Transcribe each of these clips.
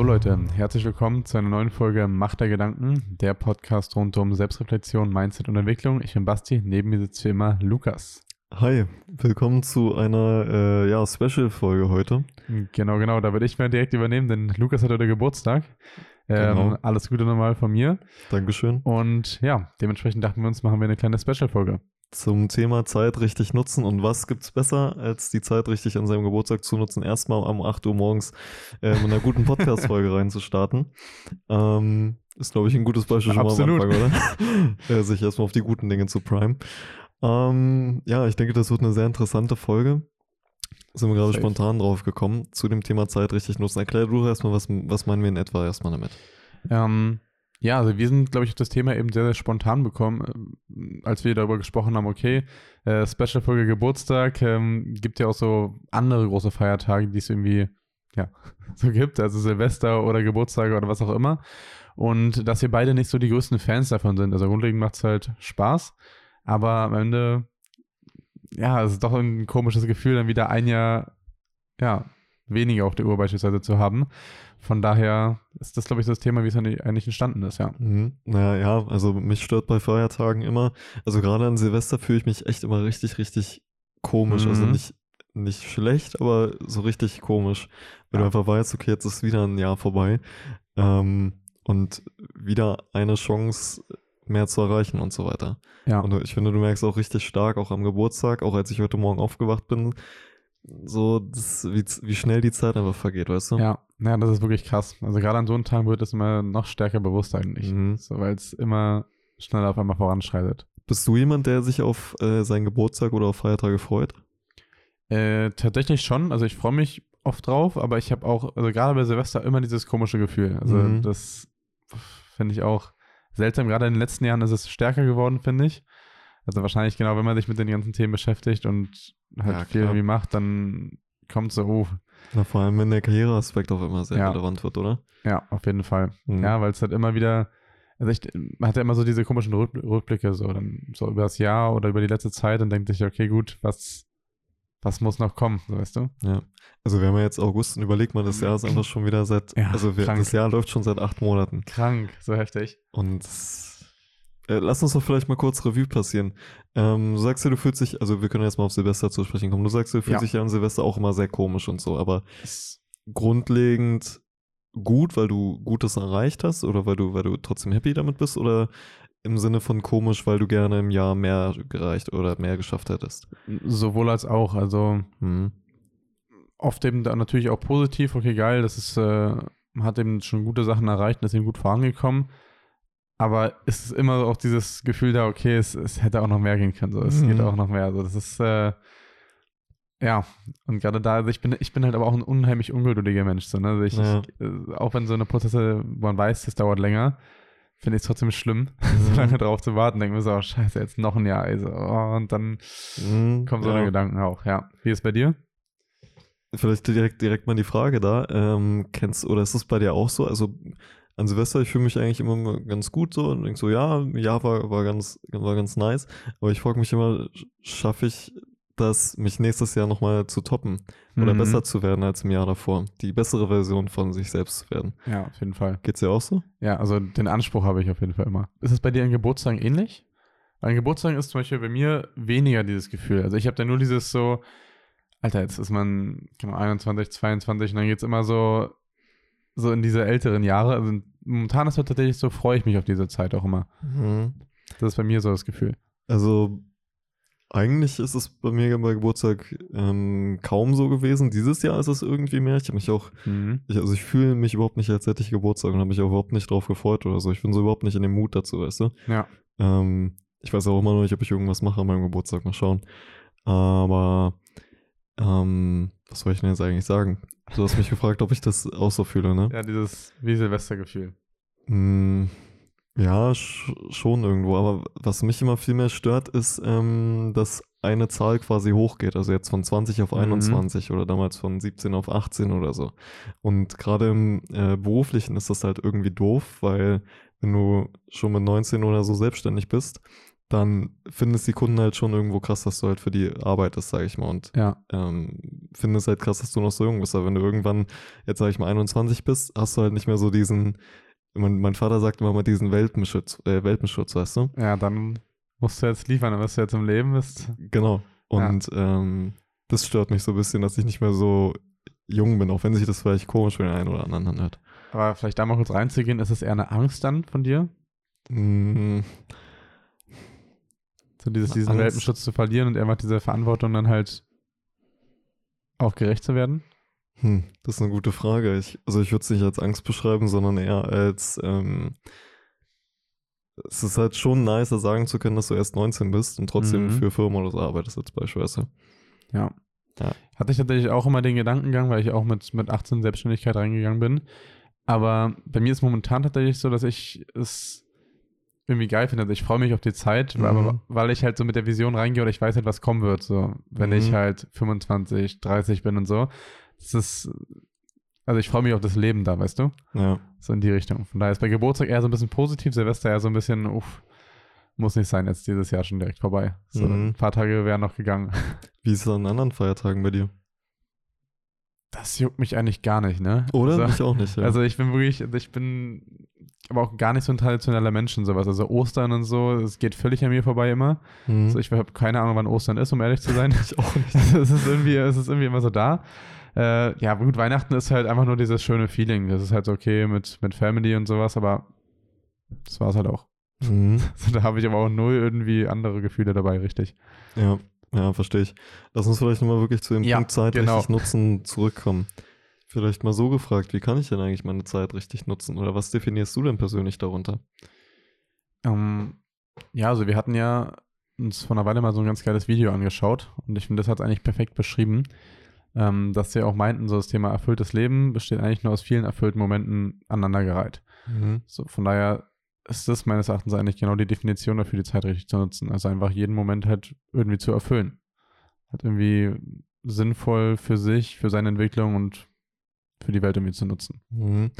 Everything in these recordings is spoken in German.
So Leute, herzlich willkommen zu einer neuen Folge Macht der Gedanken, der Podcast rund um Selbstreflexion, Mindset und Entwicklung. Ich bin Basti, neben mir sitzt wie immer Lukas. Hi, willkommen zu einer äh, ja, Special-Folge heute. Genau, genau, da würde ich mal direkt übernehmen, denn Lukas hat heute Geburtstag. Ähm, Genau. Alles Gute nochmal von mir. Dankeschön. Und ja, dementsprechend dachten wir uns, machen wir eine kleine Special-Folge. Zum Thema Zeit richtig nutzen und was gibt's besser, als die Zeit richtig an seinem Geburtstag zu nutzen, erstmal um 8 Uhr morgens äh, mit einer guten Podcast-Folge reinzustarten. Ähm, ist, glaube ich, ein gutes Beispiel schon Absolut. mal am Anfang, oder? äh, sich erstmal auf die guten Dinge zu prime. Ähm, ja, ich denke, das wird eine sehr interessante Folge. Sind wir gerade Safe. spontan drauf gekommen, zu dem Thema Zeit richtig nutzen. Erklär du doch erstmal, was, was meinen wir in etwa erstmal damit? Ähm, ja, also wir sind, glaube ich, auf das Thema eben sehr, sehr spontan bekommen, ähm, als wir darüber gesprochen haben, okay, äh, Special-Folge Geburtstag, ähm, gibt ja auch so andere große Feiertage, die es irgendwie, ja, so gibt, also Silvester oder Geburtstage oder was auch immer. Und dass wir beide nicht so die größten Fans davon sind. Also grundlegend macht es halt Spaß, aber am Ende, ja, es ist doch ein komisches Gefühl, dann wieder ein Jahr, ja, weniger auf der Uhr beispielsweise zu haben. Von daher ist das, glaube ich, so das Thema, wie es eigentlich entstanden ist, ja. Mhm. Naja, ja, also mich stört bei Feiertagen immer, also gerade an Silvester fühle ich mich echt immer richtig, richtig komisch. Also Mhm. nicht, nicht schlecht, aber so richtig komisch. Wenn Ja. du einfach weißt, okay, jetzt ist wieder ein Jahr vorbei ähm, und wieder eine Chance mehr zu erreichen und so weiter. Ja, Und ich finde, du merkst auch richtig stark, auch am Geburtstag, auch als ich heute Morgen aufgewacht bin, so das, wie, wie schnell die Zeit einfach vergeht, weißt du? ja, ja, das ist wirklich krass. Also gerade an so einem Tag wird es immer noch stärker bewusst eigentlich. Mhm. So, weil es immer schneller auf einmal voranschreitet. Bist du jemand, der sich auf äh, seinen Geburtstag oder auf Feiertage freut? Äh, tatsächlich schon. Also ich freue mich oft drauf, aber ich habe auch, also gerade bei Silvester immer dieses komische Gefühl. Also Mhm. das finde ich auch seltsam. Gerade in den letzten Jahren ist es stärker geworden, finde ich. Also wahrscheinlich genau, wenn man sich mit den ganzen Themen beschäftigt und halt Ja, viel irgendwie macht, dann kommt so, oh, Na, vor allem, wenn der Karriereaspekt auch immer sehr Ja. relevant wird, oder? ja, auf jeden Fall. Mhm. Ja, weil es halt immer wieder, also ich, man hat ja immer so diese komischen Rück, Rückblicke, so dann so über das Jahr oder über die letzte Zeit und denkt sich, okay, gut, was, was muss noch kommen, so weißt du? Ja. Also wir haben ja jetzt August und überleg mal, das Jahr ist einfach schon wieder seit, Ja, also wir, das Jahr läuft schon seit acht Monaten. Krank, so heftig. Und lass uns doch vielleicht mal kurz Revue passieren. Ähm, du sagst ja, du fühlst dich, also wir können jetzt mal auf Silvester zu sprechen kommen. Du sagst, du fühlst Ja. dich ja an Silvester auch immer sehr komisch und so, aber ist grundlegend gut, weil du Gutes erreicht hast oder weil du, weil du trotzdem happy damit bist oder im Sinne von komisch, weil du gerne im Jahr mehr gereicht oder mehr geschafft hättest? Sowohl als auch, also Hm. oft eben da natürlich auch positiv, okay, geil, das ist, äh, hat eben schon gute Sachen erreicht und ist eben gut vorangekommen. Aber es ist immer auch dieses Gefühl da, okay, es, es hätte auch noch mehr gehen können. So. Es Mhm. geht auch noch mehr. Also das ist, äh, ja, und gerade da, also ich bin, ich bin halt aber auch ein unheimlich ungeduldiger Mensch. So, ne? also ich, Ja. ich, äh, auch wenn so eine Prozesse, wo man weiß, das dauert länger, finde ich es trotzdem schlimm, so Mhm. lange drauf zu warten. Denke mir so, oh, scheiße, jetzt noch ein Jahr. Also, oh, und dann Hm, kommen so ja. eine Gedanken auch. Ja. Wie ist bei dir? Vielleicht direkt, direkt mal die Frage da. Ähm, kennst oder ist es bei dir auch so? Also an Silvester, ich fühle mich eigentlich immer ganz gut so und denk so, ja, ja, war, war, ganz, war ganz nice. Aber ich frage mich immer, sch- schaffe ich das, mich nächstes Jahr nochmal zu toppen oder Mhm. besser zu werden als im Jahr davor? Die bessere Version von sich selbst zu werden. Ja, auf jeden Fall. Geht's dir auch so? Ja, also den Anspruch habe ich auf jeden Fall immer. Ist es bei dir an Geburtstagen ähnlich? An Geburtstagen ist zum Beispiel bei mir weniger dieses Gefühl. Also ich habe da nur dieses so, Alter, jetzt ist man genau, 21, 22 und dann geht es immer so, so in diese älteren Jahre. Also momentan ist es tatsächlich so, freue ich mich auf diese Zeit auch immer. Mhm. Das ist bei mir so das Gefühl. Also eigentlich ist es bei mir bei Geburtstag ähm, kaum so gewesen. Dieses Jahr ist es irgendwie mehr. Ich habe mich auch Mhm. Ich, also ich fühle mich überhaupt nicht, als hätte ich Geburtstag und habe mich auch überhaupt nicht drauf gefreut oder so. Ich bin so überhaupt nicht in dem Mut dazu, weißt du? Ja. Ähm, ich weiß auch immer noch nicht, ob ich irgendwas mache an meinem Geburtstag. Mal schauen. Aber ähm, was soll ich denn jetzt eigentlich sagen? Du hast mich gefragt, ob ich das auch so fühle, ne? Ja, dieses wie Silvestergefühl. Mm, ja, sch schon irgendwo. Aber was mich immer viel mehr stört, ist, ähm, dass eine Zahl quasi hochgeht. Also jetzt von 20 auf Mhm. 21 oder damals von 17 auf 18 oder so. Und gerade im äh, Beruflichen ist das halt irgendwie doof, weil wenn du schon mit 19 oder so selbstständig bist, dann finden es die Kunden halt schon irgendwo krass, dass du halt für die arbeitest, sage ich mal. Und Ja. ähm, finden es halt krass, dass du noch so jung bist. Aber wenn du irgendwann, jetzt sage ich mal, 21 bist, hast du halt nicht mehr so diesen, mein, mein Vater sagt immer mal diesen Welpenschutz, äh, Welpenschutz, weißt du? Ja, dann musst du jetzt liefern, dann bist du jetzt im Leben bist. Genau. Und ähm, das stört mich so ein bisschen, dass ich nicht mehr so jung bin, auch wenn sich das vielleicht komisch für den einen oder anderen anhört. Aber vielleicht da mal kurz reinzugehen, ist es eher eine Angst dann von dir? Mm, So dieses, diesen Angst. Welpenschutz zu verlieren und einfach diese Verantwortung dann halt auch gerecht zu werden? Hm, das ist eine gute Frage. Ich, also ich würde es nicht als Angst beschreiben, sondern eher als ähm, es ist halt schon nicer sagen zu können, dass du erst 19 bist und trotzdem Mhm. für Firma oder so arbeitest als beispielsweise. Ja. Ja. Hatte ich tatsächlich auch immer den Gedankengang, weil ich auch mit, mit 18 in Selbstständigkeit reingegangen bin. Aber bei mir ist momentan tatsächlich so, dass ich es irgendwie geil finde. Also ich freue mich auf die Zeit, Mhm. aber weil ich halt so mit der Vision reingehe oder ich weiß halt, was kommen wird. So, wenn Mhm. ich halt 25, 30 bin und so. Das ist, also ich freue mich auf das Leben da, weißt du? Ja. So in die Richtung. Von daher ist bei Geburtstag eher so ein bisschen positiv, Silvester eher so ein bisschen, uff, muss nicht sein, jetzt dieses Jahr schon direkt vorbei. So, Mhm. ein paar Tage wären noch gegangen. Wie ist es an anderen Feiertagen bei dir? Das juckt mich eigentlich gar nicht, ne? Oder? Also, Mich auch nicht, ja. also ich bin wirklich, also ich bin aber auch gar nicht so ein traditioneller Mensch und sowas. Also Ostern und so, es geht völlig an mir vorbei immer. Hm. Also ich habe keine Ahnung, wann Ostern ist, um ehrlich zu sein. ich auch nicht. es ist irgendwie, es ist irgendwie immer so da. Äh, ja, gut, Weihnachten ist halt einfach nur dieses schöne Feeling. Das ist halt so okay mit, mit Family und sowas, aber das war es halt auch. Mhm. Also da habe ich aber auch null irgendwie andere Gefühle dabei, richtig. Ja, ja, verstehe ich. Lass uns vielleicht nochmal wirklich zu dem Ja, Punkt Zeit genau. richtig nutzen zurückkommen. Vielleicht mal so gefragt, wie kann ich denn eigentlich meine Zeit richtig nutzen? Oder was definierst du denn persönlich darunter? Ähm, ja, also wir hatten ja uns vor einer Weile mal so ein ganz geiles Video angeschaut und ich finde, das hat eigentlich perfekt beschrieben, ähm, dass wir auch meinten, so das Thema erfülltes Leben besteht eigentlich nur aus vielen erfüllten Momenten aneinandergereiht. Mhm. So, von daher ist das meines Erachtens eigentlich genau die Definition dafür, die Zeit richtig zu nutzen. Also einfach jeden Moment halt irgendwie zu erfüllen. Halt irgendwie sinnvoll für sich, für seine Entwicklung und für die Welt irgendwie zu nutzen. Mhm.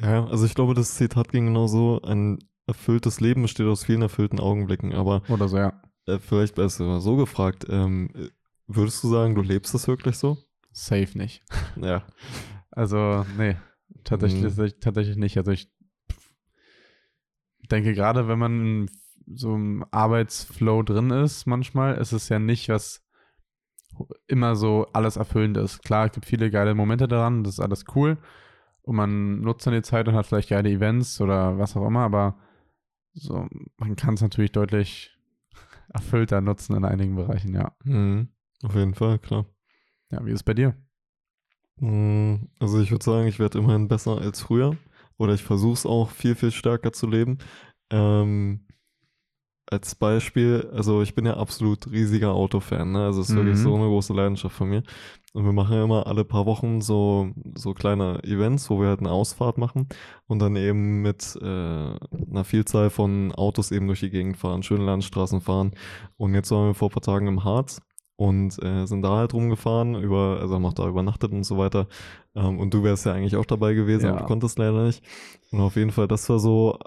Ja, also ich glaube, das Zitat ging genau so, ein erfülltes Leben besteht aus vielen erfüllten Augenblicken, aber Oder so, ja. äh, vielleicht besser so gefragt, ähm, äh, würdest du sagen, du lebst das wirklich so? Safe nicht. Ja. Also, nee, tatsächlich, Mhm. tatsächlich- nicht. Also ich denke, gerade wenn man in so im Arbeitsflow drin ist, manchmal, ist es ja nicht, was immer so alles erfüllend ist. Klar, es gibt viele geile Momente daran, das ist alles cool. Und man nutzt dann die Zeit und hat vielleicht geile Events oder was auch immer, aber so, man kann es natürlich deutlich erfüllter nutzen in einigen Bereichen, ja. Mhm. Auf jeden Fall, klar. Ja, wie ist es bei dir? Mm, Also ich würde sagen, ich werde immerhin besser als früher. Oder ich versuche es auch viel, viel stärker zu leben. Ähm, als Beispiel, also ich bin ja absolut riesiger Autofan, ne? Also es ist wirklich Mhm. so eine große Leidenschaft von mir. Und wir machen ja immer alle paar Wochen so, so kleine Events, wo wir halt eine Ausfahrt machen und dann eben mit äh, einer Vielzahl von Autos eben durch die Gegend fahren, schöne Landstraßen fahren. Und jetzt waren wir vor ein paar Tagen im Harz und äh, sind da halt rumgefahren, über, also haben auch da übernachtet und so weiter. Ähm, und du wärst ja eigentlich auch dabei gewesen, Ja. aber du konntest leider nicht. Und auf jeden Fall, das war so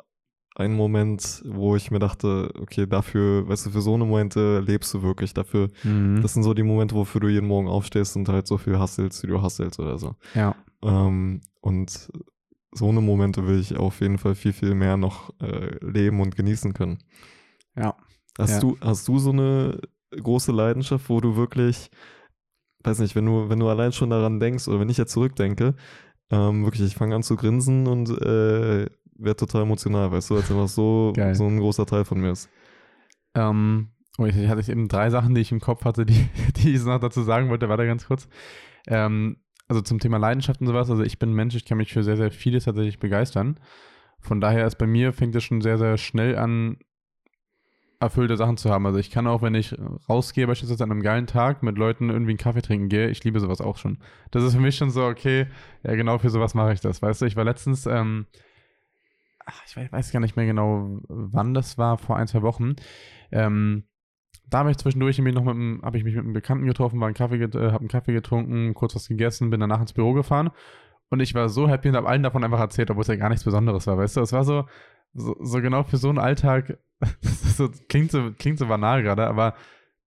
ein Moment, wo ich mir dachte, okay, dafür, weißt du, für so eine Momente lebst du wirklich. Dafür, Mhm. das sind so die Momente, wofür du jeden Morgen aufstehst und halt so viel hasselst, wie du hasselst oder so. ja. Ähm, und so eine Momente will ich auf jeden Fall viel, viel mehr noch äh, leben und genießen können. Ja. Hast, Ja. du, hast du so eine große Leidenschaft, wo du wirklich, weiß nicht, wenn du, wenn du allein schon daran denkst oder wenn ich jetzt zurückdenke, ähm, wirklich, ich fange an zu grinsen und äh, werde total emotional, weißt du, als wenn das so, Geil. so ein großer Teil von mir ist. Ähm, oh, ich, ich hatte eben drei Sachen, die ich im Kopf hatte, die, die ich noch dazu sagen wollte. Warte ganz kurz. Ähm, also zum Thema Leidenschaft und sowas. Also ich bin ein Mensch, ich kann mich für sehr, sehr vieles tatsächlich begeistern. Von daher ist bei mir, fängt es schon sehr, sehr schnell an, erfüllte Sachen zu haben. Also ich kann auch, wenn ich rausgehe, beispielsweise an einem geilen Tag mit Leuten irgendwie einen Kaffee trinken gehe, ich liebe sowas auch schon. Das ist für mich schon so, okay, ja genau für sowas mache ich das. Weißt du, ich war letztens, ähm, ich weiß, gar nicht mehr genau, wann das war, vor ein, zwei Wochen. Ähm, da habe ich zwischendurch noch mit habe ich mich mit einem Bekannten getroffen, war einen Kaffee, äh, habe einen Kaffee getrunken, kurz was gegessen, bin danach ins Büro gefahren und ich war so happy und habe allen davon einfach erzählt, obwohl es ja gar nichts Besonderes war, weißt du? Es war so, so, so genau für so einen Alltag so, klingt, so, klingt so banal gerade, aber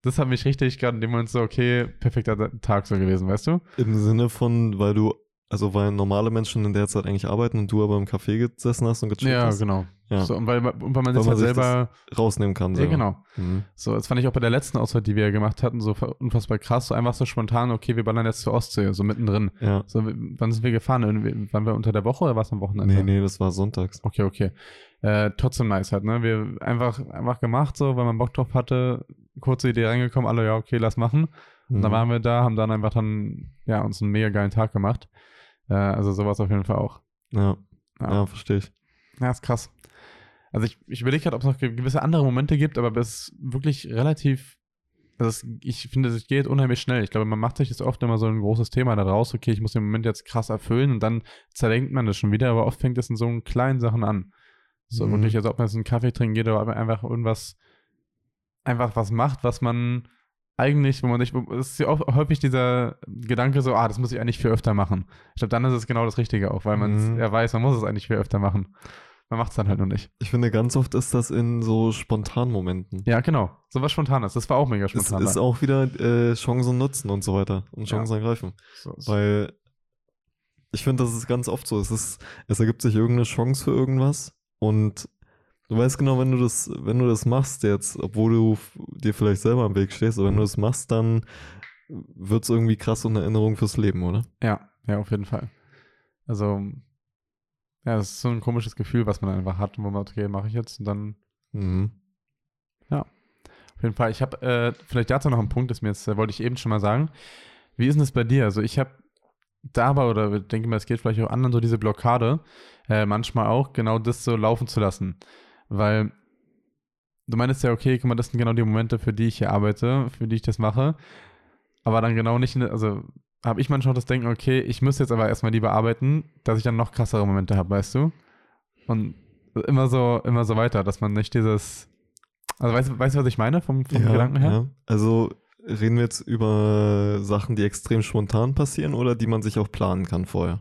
das hat mich richtig gerade in dem Moment so, okay, perfekter Tag so gewesen, weißt du? Im Sinne von, weil du, also weil normale Menschen in der Zeit eigentlich arbeiten und du aber im Café gesessen hast und gechillt Ja, hast, genau. Ja. So, und weil, weil man Weil sich man halt selber. rausnehmen kann. Ja, selber. genau. Mhm. So, das fand ich auch bei der letzten Ausfahrt, die wir gemacht hatten, so unfassbar krass, so einfach so spontan, okay, wir ballern jetzt zur Ostsee, so mittendrin. Ja. So, wann sind wir gefahren? Irgendwie- Waren wir unter der Woche oder war es am Wochenende? Nee, nee, das war sonntags. Okay, okay. Äh, trotzdem nice halt, ne? Wir einfach, einfach gemacht, so, weil man Bock drauf hatte, kurze Idee reingekommen, alle, ja, okay, lass machen. Und dann Mhm. waren wir da, haben dann einfach dann, ja, uns einen mega geilen Tag gemacht. Äh, also sowas auf jeden Fall auch. Ja, Ja, ja, verstehe ich. ja ist krass. Also ich, ich überlege gerade, ob es noch ge- gewisse andere Momente gibt, aber es ist wirklich relativ, also ich finde, es geht unheimlich schnell. Ich glaube, man macht sich jetzt oft immer so ein großes Thema daraus, okay, ich muss den Moment jetzt krass erfüllen und dann zerdenkt man das schon wieder, aber oft fängt es in so kleinen Sachen an. So Mhm. wirklich, als ob man jetzt einen Kaffee trinken geht oder einfach irgendwas, einfach was macht, was man eigentlich, wo man nicht, es ist ja auch häufig dieser Gedanke so, ah, das muss ich eigentlich viel öfter machen. Ich glaube, dann ist es genau das Richtige auch, weil man Mhm. ja weiß, man muss es eigentlich viel öfter machen. Man macht es dann halt noch nicht. Ich finde, ganz oft ist das in so spontanen Momenten. Ja, genau. So was Spontanes. Das war auch mega Es spontan. ist auch wieder äh, Chancen nutzen und so weiter und Ja. Chancen ergreifen. so, so. Weil ich finde, das ist ganz oft so. Es, ist, es ergibt sich irgendeine Chance für irgendwas und du weißt genau, wenn du das, wenn du das machst jetzt, obwohl du dir vielleicht selber am Weg stehst, aber wenn du das machst, dann wird es irgendwie krass und eine Erinnerung fürs Leben, oder? Ja, ja, auf jeden Fall. Also, ja, das ist so ein komisches Gefühl, was man einfach hat, wo man, okay, mache ich jetzt und dann Mhm. Auf jeden Fall. Ich habe äh, vielleicht dazu noch einen Punkt, das mir jetzt äh, wollte ich eben schon mal sagen. Wie ist denn das bei dir? Also ich habe dabei oder ich denke mal, es geht vielleicht auch anderen so diese Blockade, äh, manchmal auch genau das so laufen zu lassen, weil du meinst ja, okay, guck mal, das sind genau die Momente, für die ich hier arbeite, für die ich das mache, aber dann genau nicht, also habe ich manchmal das Denken, okay, ich muss jetzt aber erstmal lieber arbeiten, dass ich dann noch krassere Momente habe, weißt du? Und immer so, immer so weiter, dass man nicht dieses, also weißt, du- weißt du, was ich meine vom, vom Gedanken her? ja. Also reden wir jetzt über Sachen, die extrem spontan passieren oder die man sich auch planen kann vorher?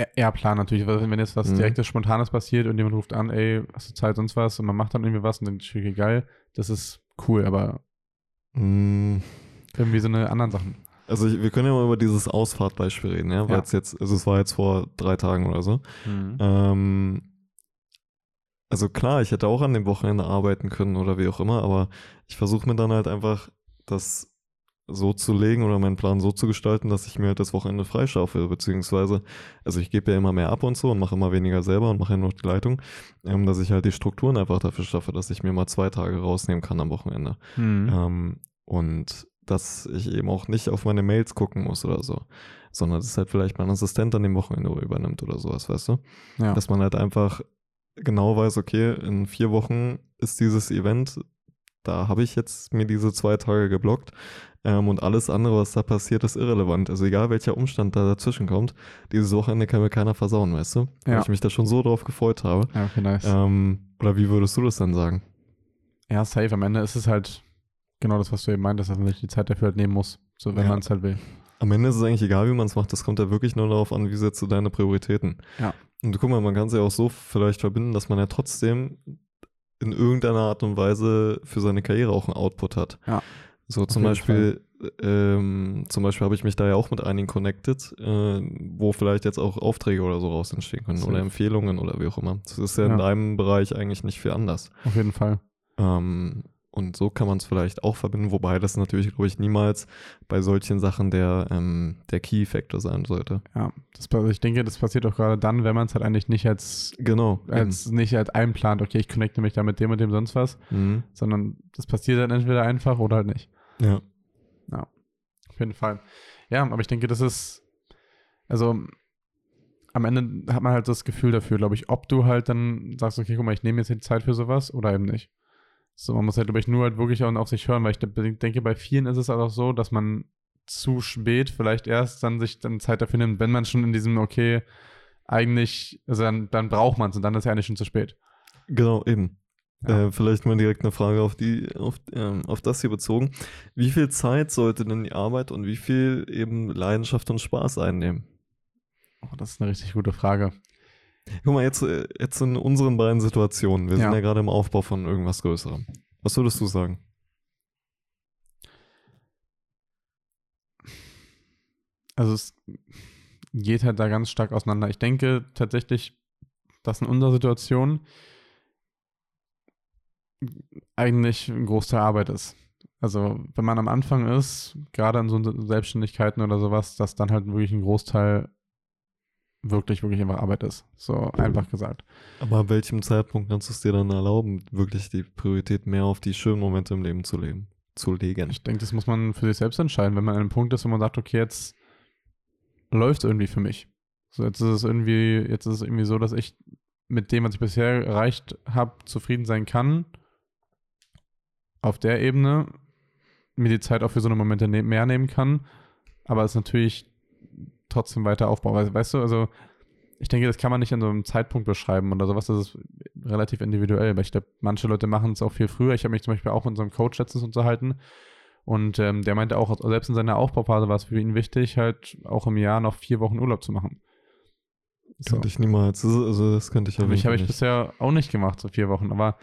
Ja, ja, Plan natürlich. weil Wenn jetzt was Mhm. direktes, Spontanes passiert und jemand ruft an, ey, hast du Zeit, sonst was, und man macht dann irgendwie was und dann ist okay, geil, das ist cool, aber Mm, irgendwie so eine anderen Sachen. Also ich, wir können ja mal über dieses Ausfahrtbeispiel reden, ja, weil Ja. es jetzt, also es war jetzt vor drei Tagen oder so. Mhm. Ähm, also klar, ich hätte auch an dem Wochenende arbeiten können oder wie auch immer, aber ich versuche mir dann halt einfach das so zu legen oder meinen Plan so zu gestalten, dass ich mir halt das Wochenende freischaufel, beziehungsweise, also ich gebe ja immer mehr ab und so und mache immer weniger selber und mache ja nur noch die Leitung, ähm, dass ich halt die Strukturen einfach dafür schaffe, dass ich mir mal zwei Tage rausnehmen kann am Wochenende. Mhm. Ähm, und dass ich eben auch nicht auf meine Mails gucken muss oder so, sondern dass halt vielleicht mein Assistent an dem Wochenende übernimmt oder sowas, weißt du? ja. Dass man halt einfach genau weiß, okay, in vier Wochen ist dieses Event, da habe ich jetzt mir diese zwei Tage geblockt ähm, und alles andere, was da passiert, ist irrelevant. Also egal welcher Umstand da dazwischen kommt, dieses Wochenende kann mir keiner versauen, weißt du? Weil Ja. ich mich da schon so drauf gefreut habe. ja, okay, nice. Ähm, oder wie würdest du das dann sagen? Ja, safe. Am Ende ist es halt genau das, was du eben meintest, dass man sich die Zeit dafür halt nehmen muss, so wenn Ja. man es halt will. Am Ende ist es eigentlich egal, wie man es macht. Das kommt ja wirklich nur darauf an, wie setzt du deine Prioritäten. Ja. Und guck mal, man kann es ja auch so vielleicht verbinden, dass man ja trotzdem in irgendeiner Art und Weise für seine Karriere auch einen Output hat. Ja. So zum Beispiel, ähm, zum Beispiel habe ich mich da ja auch mit einigen connected, äh, wo vielleicht jetzt auch Aufträge oder so raus entstehen können Safe. oder Empfehlungen oder wie auch immer. Das ist ja, Ja. in deinem Bereich eigentlich nicht viel anders. Auf jeden Fall. Ähm, und so kann man es vielleicht auch verbinden, wobei das natürlich, glaube ich, niemals bei solchen Sachen der, ähm, der Key-Factor sein sollte. Ja, das, ich denke, das passiert auch gerade dann, wenn man es halt eigentlich nicht als, Genau. als nicht als einplant, okay, ich connecte mich da mit dem und dem sonst was, Mhm. sondern das passiert dann entweder einfach oder halt nicht. Ja. Auf jeden Fall. Ja, aber ich denke, das ist, also am Ende hat man halt das Gefühl dafür, glaube ich, ob du halt dann sagst, okay, guck mal, ich nehme jetzt die Zeit für sowas oder eben nicht. So, man muss halt, glaube ich, nur halt wirklich auch auf sich hören, weil ich de- denke, bei vielen ist es halt auch so, dass man zu spät vielleicht erst dann sich dann Zeit dafür nimmt, wenn man schon in diesem, okay, eigentlich, also dann, dann braucht man es und dann ist ja eigentlich schon zu spät. Genau, eben. Ja. Äh, vielleicht mal direkt eine Frage auf die, auf, ähm, auf das hier bezogen. Wie viel Zeit sollte denn die Arbeit und wie viel eben Leidenschaft und Spaß einnehmen? Oh, das ist eine richtig gute Frage. Guck mal, jetzt, äh, jetzt in unseren beiden Situationen. Wir Ja. sind ja gerade im Aufbau von irgendwas Größerem. Was würdest du sagen? Also es geht halt da ganz stark auseinander. Ich denke tatsächlich, dass in unserer Situation eigentlich ein Großteil Arbeit ist. Also wenn man am Anfang ist, gerade in so Selbstständigkeiten oder sowas, dass dann halt wirklich ein Großteil wirklich, wirklich einfach Arbeit ist. So einfach gesagt. Aber ab welchem Zeitpunkt kannst du es dir dann erlauben, wirklich die Priorität mehr auf die schönen Momente im Leben zu leben? Zu legen. Ich denke, das muss man für sich selbst entscheiden, wenn man an einem Punkt ist, wo man sagt, okay, jetzt läuft es irgendwie für mich. So, jetzt ist es irgendwie, jetzt ist es irgendwie so, dass ich mit dem, was ich bisher erreicht habe, zufrieden sein kann. Auf der Ebene mir die Zeit auch für so eine Momente ne mehr nehmen kann, aber es natürlich trotzdem weiter aufbauen. Weißt, du, also ich denke, das kann man nicht an so einem Zeitpunkt beschreiben oder sowas. Das ist relativ individuell, weil ich glaube, manche Leute machen es auch viel früher. Ich habe mich zum Beispiel auch mit unserem Coach letztens unterhalten und ähm, der meinte auch, selbst in seiner Aufbauphase war es für ihn wichtig, halt auch im Jahr noch vier Wochen Urlaub zu machen. So. Könnte ich niemals. Also das könnte ich Für jeden mich habe ich nicht. bisher auch nicht gemacht, so vier Wochen, aber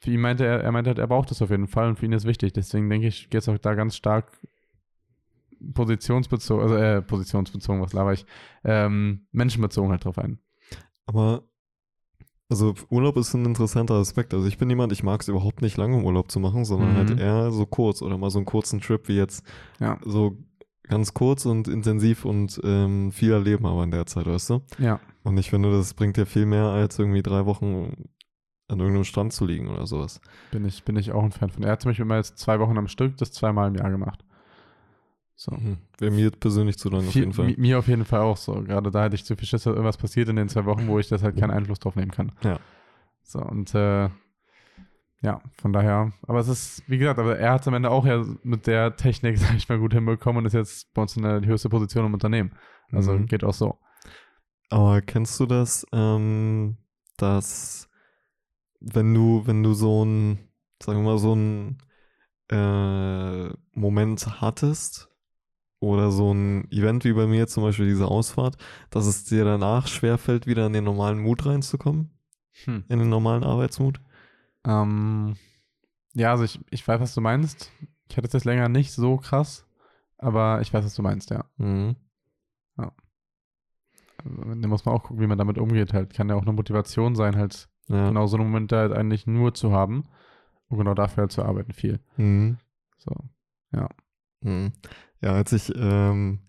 für ihn meinte er, er meinte halt, er braucht das auf jeden Fall und für ihn ist wichtig. Deswegen denke ich, geht es auch da ganz stark positionsbezogen, also äh, positionsbezogen, was laber ich, ähm, menschenbezogen halt drauf ein. Aber also Urlaub ist ein interessanter Aspekt. Also ich bin jemand, ich mag es überhaupt nicht lange im Urlaub zu machen, sondern Mhm. halt eher so kurz oder mal so einen kurzen Trip wie jetzt. Ja. So ganz kurz und intensiv und ähm, viel erleben aber in der Zeit, weißt du? Ja, Und ich finde, das bringt dir viel mehr, als irgendwie drei Wochen an irgendeinem Strand zu liegen oder sowas. bin ich, bin ich auch ein Fan von. Er hat zum Beispiel mal jetzt zwei Wochen am Stück, das zweimal im Jahr gemacht. So. Mhm. Wäre mir persönlich zu lang auf jeden Fall. mi- Mir auf jeden Fall auch so. Gerade da hätte ich zu viel Schiss, dass irgendwas passiert in den zwei Wochen, wo ich das halt keinen Einfluss drauf nehmen kann. Ja. So, und äh, ja, von daher, aber es ist, wie gesagt, aber er hat es am Ende auch ja mit der Technik, sag ich mal, gut hinbekommen und ist jetzt bei uns in der höchste Position im Unternehmen. Also Mhm. geht auch so. Aber kennst du das, ähm, dass wenn du, wenn du so ein, sagen wir mal, so ein äh, Moment hattest oder so ein Event wie bei mir zum Beispiel diese Ausfahrt, dass es dir danach schwerfällt, wieder in den normalen Mut reinzukommen, Hm. in den normalen Arbeitsmut? Ähm, ja, also ich, ich weiß, was du meinst. Ich hatte es jetzt länger nicht so krass, aber ich weiß, was du meinst, ja. Mhm. Also, da muss man auch gucken, wie man damit umgeht. Halt kann ja auch eine Motivation sein, halt Ja. genau so einen Moment halt eigentlich nur zu haben und genau dafür halt zu arbeiten viel. Mhm. So. Mhm. Ja, als ich, ähm,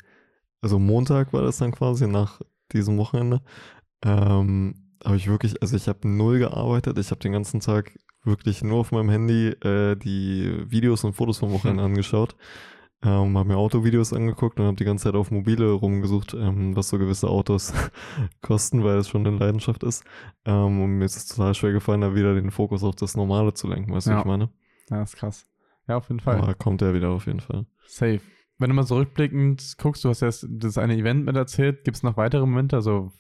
also Montag war das dann quasi nach diesem Wochenende, ähm, habe ich wirklich, also ich habe null gearbeitet, ich habe den ganzen Tag wirklich nur auf meinem Handy äh, die Videos und Fotos vom Wochenende angeschaut, ähm, habe mir Autovideos angeguckt und habe die ganze Zeit auf Mobile rumgesucht, ähm, was so gewisse Autos kosten, weil es schon eine Leidenschaft ist. Ähm, und mir ist es total schwer gefallen, da wieder den Fokus auf das Normale zu lenken, weißt du, Ja. was ich meine? Ja, ist krass. Ja, auf jeden Fall. Aber kommt er wieder auf jeden Fall. Safe. Wenn du mal so rückblickend guckst, du hast erst das eine Event mit erzählt, gibt es noch weitere Momente, also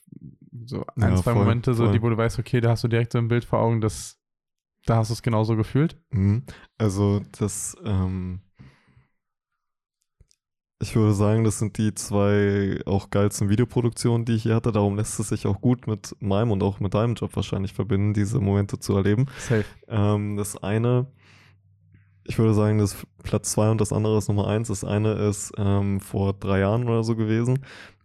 so ein, Ja, zwei voll, Momente, so voll. die, wo du weißt, okay, da hast du direkt so ein Bild vor Augen, das, da hast du es genauso gefühlt. Mhm. Also das, ähm, ich würde sagen, das sind die zwei auch geilsten Videoproduktionen, die ich hier hatte. Darum lässt es sich auch gut mit meinem und auch mit deinem Job wahrscheinlich verbinden, diese Momente zu erleben. Safe. Ähm, das eine, ich würde sagen, das ist Platz zwei und das andere ist Nummer eins. Das eine ist ähm, vor drei Jahren oder so gewesen.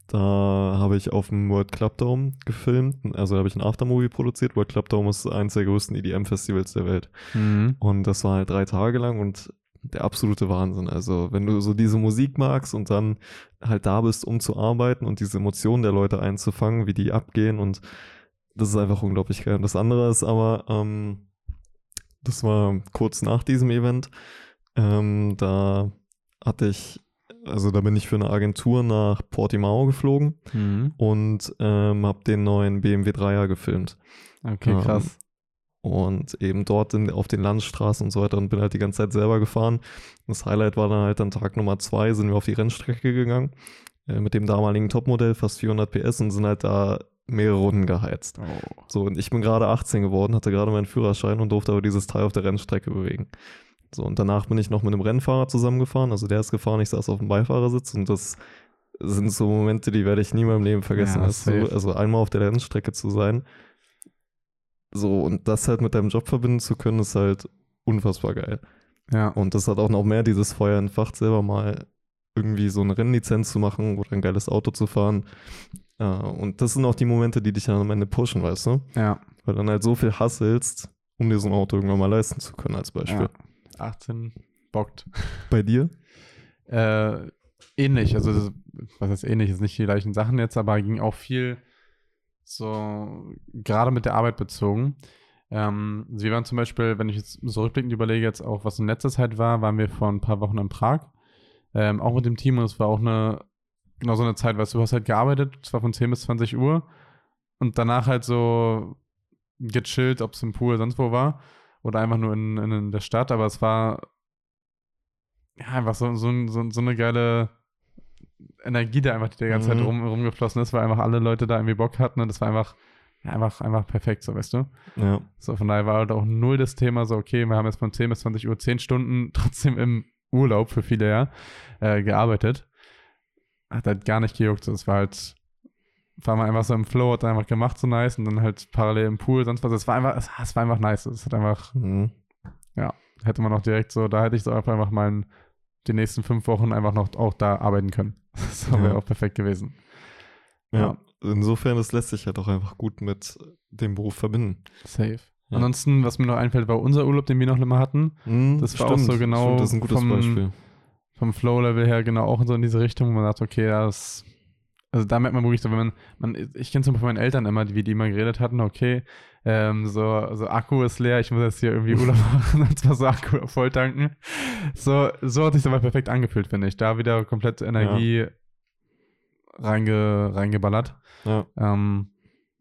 Da habe ich auf dem World Club Dome gefilmt. Also da habe ich ein Aftermovie produziert. World Club Dome ist eines der größten EDM-Festivals der Welt. Mhm. Und das war halt drei Tage lang und der absolute Wahnsinn. Also, wenn du so diese Musik magst und dann halt da bist, um zu arbeiten und diese Emotionen der Leute einzufangen, wie die abgehen und das ist einfach unglaublich geil. Und das andere ist aber, ähm, das war kurz nach diesem Event, ähm, da hatte ich, also da bin ich für eine Agentur nach Portimao geflogen Mhm. und ähm, habe den neuen BMW 3er gefilmt. Okay, Ähm, krass. Und eben dort in, auf den Landstraßen und so weiter und bin halt die ganze Zeit selber gefahren. Das Highlight war dann halt an Tag Nummer zwei, sind wir auf die Rennstrecke gegangen äh, mit dem damaligen Topmodell, fast 400 PS und sind halt da mehrere Runden geheizt. Oh. So, und ich bin gerade 18 geworden, hatte gerade meinen Führerschein und durfte aber dieses Teil auf der Rennstrecke bewegen. So, und danach bin ich noch mit einem Rennfahrer zusammengefahren. Also der ist gefahren, ich saß auf dem Beifahrersitz und das sind so Momente, die werde ich nie in meinem Leben vergessen. Ja, safe. also einmal auf der Rennstrecke zu sein. So, und das halt mit deinem Job verbinden zu können, ist halt unfassbar geil. Ja. Und das hat auch noch mehr dieses Feuer entfacht, selber mal irgendwie so eine Rennlizenz zu machen oder ein geiles Auto zu fahren. Äh, und das sind auch die Momente, die dich dann am Ende pushen, weißt du? Ja. Weil dann halt so viel hasselst, um dir so ein Auto irgendwann mal leisten zu können, als Beispiel. ja. 18 bockt. Bei dir? Äh, ähnlich, also das, was heißt ähnlich, ist nicht die gleichen Sachen jetzt, aber ging auch viel so gerade mit der Arbeit bezogen. Ähm, wir waren zum Beispiel, wenn ich jetzt so rückblickend überlege, jetzt auch, was in letzter Zeit war, waren wir vor ein paar Wochen in Prag. Ähm, auch mit dem Team und es war auch eine, genau so eine Zeit, weißt du, du hast halt gearbeitet, zwar von 10 bis 20 Uhr und danach halt so gechillt, ob es im Pool sonst wo war oder einfach nur in, in, in der Stadt, aber es war ja, einfach so, so, so, so eine geile Energie, die einfach die ganze Zeit Mhm. rum, rumgeflossen ist, weil einfach alle Leute da irgendwie Bock hatten und das war einfach, ja, einfach, einfach perfekt, so weißt du. Ja. So, von daher war halt auch null das Thema, so, okay, wir haben jetzt von 10 bis 20 Uhr 10 Stunden trotzdem im Urlaub für viele ja äh, gearbeitet. Hat halt gar nicht gejuckt. Es war halt, war mal einfach so im Flow, hat einfach gemacht, so nice und dann halt parallel im Pool, sonst was. Es war einfach, es, war einfach nice. Es hat einfach, Mhm. hätte man auch direkt so, da hätte ich so einfach mal in die nächsten fünf Wochen einfach noch auch da arbeiten können. Das wäre Ja. auch perfekt gewesen. Ja. Insofern, das lässt sich halt auch einfach gut mit dem Beruf verbinden. Safe. Ja. Ansonsten, was mir noch einfällt, war unser Urlaub, den wir noch immer hatten. Mhm, Das war auch so genau Stimmt, das ist ein gutes vom- Beispiel. vom Flow-Level her genau auch so in diese Richtung, wo man sagt, okay, das. Also da merkt man wirklich so, wenn man, man ich kenne es von meinen Eltern immer, wie die immer geredet hatten, okay, ähm, so, so Akku ist leer, ich muss jetzt hier irgendwie Urlaub machen und zwar so Akku voll tanken. So, so hat sich aber perfekt angefühlt, finde ich. Da wieder komplett Energie reinge, reingeballert. Ja, Ähm,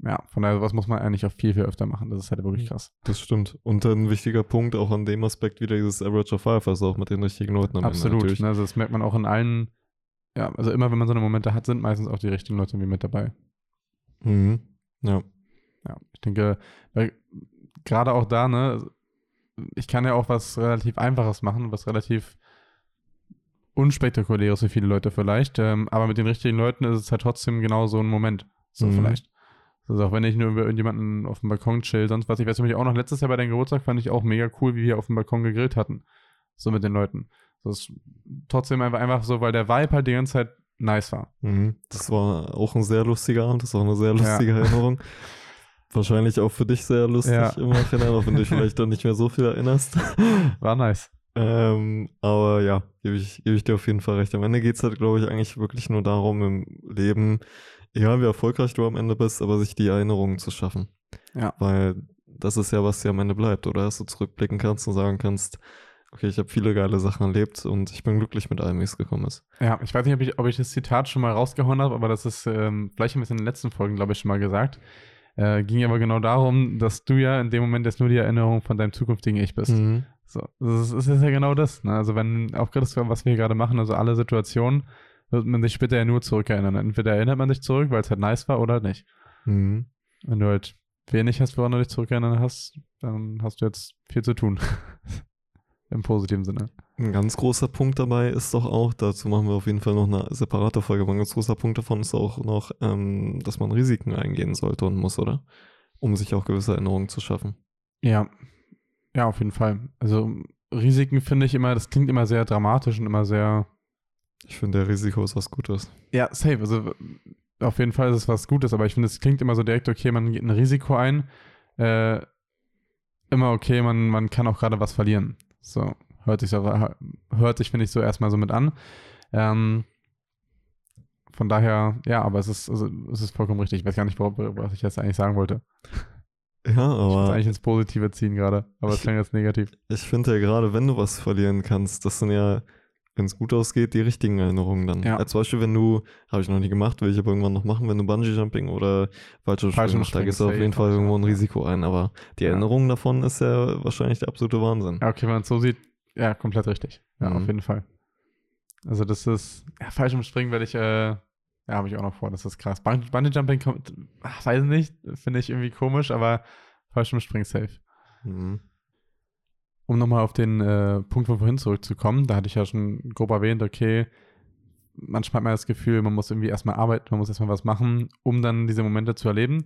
ja, von daher, sowas muss man eigentlich auch viel, viel öfter machen. Das ist halt wirklich krass. das stimmt. Und ein wichtiger Punkt auch an dem Aspekt wieder dieses Average of Five, also auch mit den richtigen Leuten am Ende Absolut. natürlich. Ne? Also das merkt man auch in allen, ja, also immer wenn man so eine Momente hat, sind meistens auch die richtigen Leute irgendwie mit dabei. Mhm. Ja. Ja, ich denke, weil gerade auch da, ne, ich kann ja auch was relativ Einfaches machen, was relativ unspektakuläres für viele Leute vielleicht, ähm, aber mit den richtigen Leuten ist es halt trotzdem genau so ein Moment. So Mhm. vielleicht. Also auch wenn ich nur über irgendjemanden auf dem Balkon chill, sonst was. Ich weiß nämlich auch noch, letztes Jahr bei deinem Geburtstag fand ich auch mega cool, wie wir auf dem Balkon gegrillt hatten. So mit den Leuten. Das ist trotzdem einfach, einfach so, weil der Vibe halt die ganze Zeit nice war. Mhm. Das war auch ein sehr lustiger Abend, das war eine sehr lustige Erinnerung. Wahrscheinlich auch für dich sehr lustig Ja. im Nachhinein, auch wenn du dich vielleicht dann nicht mehr so viel erinnerst. War nice. Ähm, aber ja, gebe ich, gebe ich dir auf jeden Fall recht. Am Ende geht es halt, glaube ich, eigentlich wirklich nur darum, im Leben, egal wie erfolgreich du am Ende bist, aber sich die Erinnerungen zu schaffen. Ja. Weil das ist ja, was dir am Ende bleibt, oder? Dass du zurückblicken kannst und sagen kannst, okay, ich habe viele geile Sachen erlebt und ich bin glücklich mit allem, wie es gekommen ist. Ja, ich weiß nicht, ob ich, ob ich das Zitat schon mal rausgehauen habe, aber das ist ähm, vielleicht ein bisschen in den letzten Folgen, glaube ich, schon mal gesagt. Äh, ging aber genau darum, dass du ja in dem Moment jetzt nur die Erinnerung von deinem zukünftigen Ich bist. Mhm. So, das ist, ist ja genau das. Ne? Also wenn, auch gerade das, was wir hier gerade machen, also alle Situationen, wird man sich später ja nur zurückerinnern. Entweder erinnert man sich zurück, weil es halt nice war, oder nicht. Mhm. Wenn du halt wenig hast, woran du dich zurückerinnern hast, dann hast du jetzt viel zu tun. Im positiven Sinne. Ein ganz großer Punkt dabei ist doch auch, dazu machen wir auf jeden Fall noch eine separate Folge, aber ein ganz großer Punkt davon ist auch noch, ähm, dass man Risiken eingehen sollte und muss, oder? Um sich auch gewisse Erinnerungen zu schaffen. Ja, ja, auf jeden Fall. Also Risiken finde ich immer, das klingt immer sehr dramatisch und immer sehr. Ich finde, der Risiko ist was Gutes. Ja, safe. Also auf jeden Fall ist es was Gutes, aber ich finde, es klingt immer so direkt, okay, man geht ein Risiko ein. Äh, immer okay, man, man kann auch gerade was verlieren. So, hört sich, so, hört sich, finde ich, so erstmal so mit an. Ähm, von daher, ja, aber es ist, also, es ist vollkommen richtig. Ich weiß gar nicht, worauf, was ich jetzt eigentlich sagen wollte. Ja, Ich wollte aber eigentlich ins Positive ziehen gerade, aber es klingt jetzt negativ. ich finde ja gerade, wenn du was verlieren kannst, das sind ja, wenn es gut ausgeht, die richtigen Erinnerungen dann. Ja. Als Beispiel, wenn du, habe ich noch nie gemacht, will ich aber irgendwann noch machen, wenn du Bungee-Jumping oder Fallschirmspringen machst, da gehst du auf jeden Fall irgendwo ein. Risiko ein, aber die Ja. Erinnerung davon ist ja wahrscheinlich der absolute Wahnsinn. Ja, okay, wenn man es so sieht, ja, komplett richtig. Ja, Mhm. auf jeden Fall. Also das ist, ja, Fallschirmspringen werde ich, äh, ja, habe ich auch noch vor, das ist krass. Bungee, Jumping kommt, ach, weiß nicht, finde ich irgendwie komisch, aber Fallschirmspringen safe. Mhm. Um nochmal auf den äh, Punkt von vorhin zurückzukommen, da hatte ich ja schon grob erwähnt, okay, manchmal hat man das Gefühl, man muss irgendwie erstmal arbeiten, man muss erstmal was machen, um dann diese Momente zu erleben.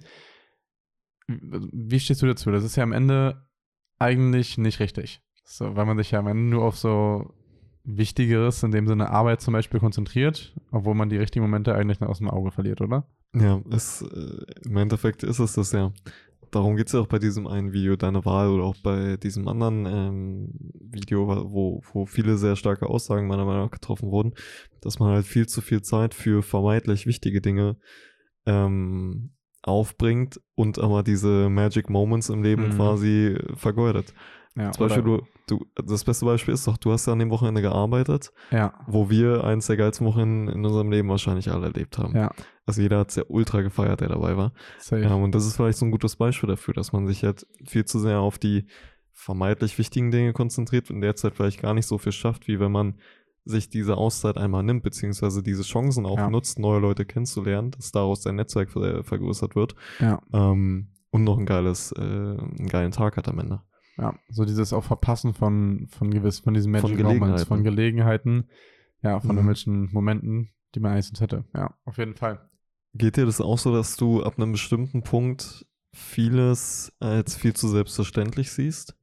Wie stehst du dazu? Das ist ja am Ende eigentlich nicht richtig. So, weil man sich ja am Ende nur auf so Wichtigeres, in dem Sinne Arbeit zum Beispiel, konzentriert, obwohl man die richtigen Momente eigentlich aus dem Auge verliert, oder? Ja, es, äh, im Endeffekt ist es das ja. Darum geht es ja auch bei diesem einen Video, deine Wahl, oder auch bei diesem anderen ähm, Video, wo, wo viele sehr starke Aussagen meiner Meinung nach getroffen wurden, dass man halt viel zu viel Zeit für vermeintlich wichtige Dinge ähm, aufbringt und aber diese Magic Moments im Leben Mhm. quasi vergeudet. Ja, Zum Beispiel, du, du, das beste Beispiel ist doch, du hast ja an dem Wochenende gearbeitet, Ja, wo wir eins der geilsten Wochen in unserem Leben wahrscheinlich alle erlebt haben. ja, Also jeder hat es ja ultra gefeiert, der dabei war. Ja, und das ist vielleicht so ein gutes Beispiel dafür, dass man sich halt viel zu sehr auf die vermeintlich wichtigen Dinge konzentriert und in der Zeit vielleicht gar nicht so viel schafft, wie wenn man sich diese Auszeit einmal nimmt, beziehungsweise diese Chancen auch Ja. nutzt, neue Leute kennenzulernen, dass daraus dein Netzwerk ver vergrößert wird ja, ähm, und noch ein geiles, äh, einen geilen Tag hat am Ende. Ja. So dieses auch Verpassen von, von gewissen, von diesen Magic Moments, Gelegenheiten. von Gelegenheiten, ja, von Mhm. irgendwelchen Momenten, die man eigentlich sonst hätte. Ja, auf jeden Fall. Geht dir das auch so, dass du ab einem bestimmten Punkt vieles als viel zu selbstverständlich siehst?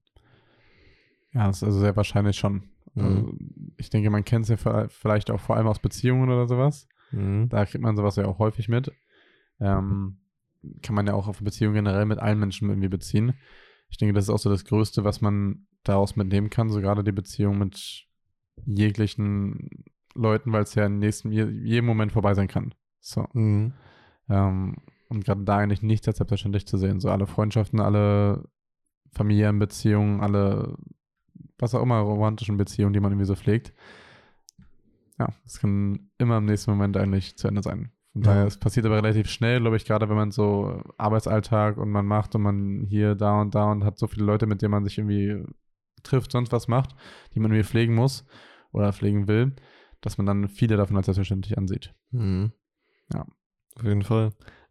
Ja, das ist also sehr wahrscheinlich schon. Mhm. Also, ich denke, man kennt es ja vielleicht auch vor allem aus Beziehungen oder sowas. Mhm. Da kriegt man sowas ja auch häufig mit. Ähm, kann man ja auch auf Beziehungen generell mit allen Menschen irgendwie beziehen. Ich denke, das ist auch so das Größte, was man daraus mitnehmen kann, so gerade die Beziehung mit jeglichen Leuten, weil es ja in nächsten, je, jedem Moment vorbei sein kann. So. Mhm. Ähm, und gerade da eigentlich nichts als selbstverständlich zu sehen. So alle Freundschaften, alle familiären Beziehungen, alle, was auch immer, romantischen Beziehungen, die man irgendwie so pflegt. Ja, es kann immer im nächsten Moment eigentlich zu Ende sein. Von Ja. es passiert aber relativ schnell, glaube ich, gerade wenn man so Arbeitsalltag und man macht und man hier, da und da und hat so viele Leute, mit denen man sich irgendwie trifft, sonst was macht, die man irgendwie pflegen muss oder pflegen will, dass man dann viele davon als selbstverständlich ansieht. Mhm. Ja. Auf jeden Fall.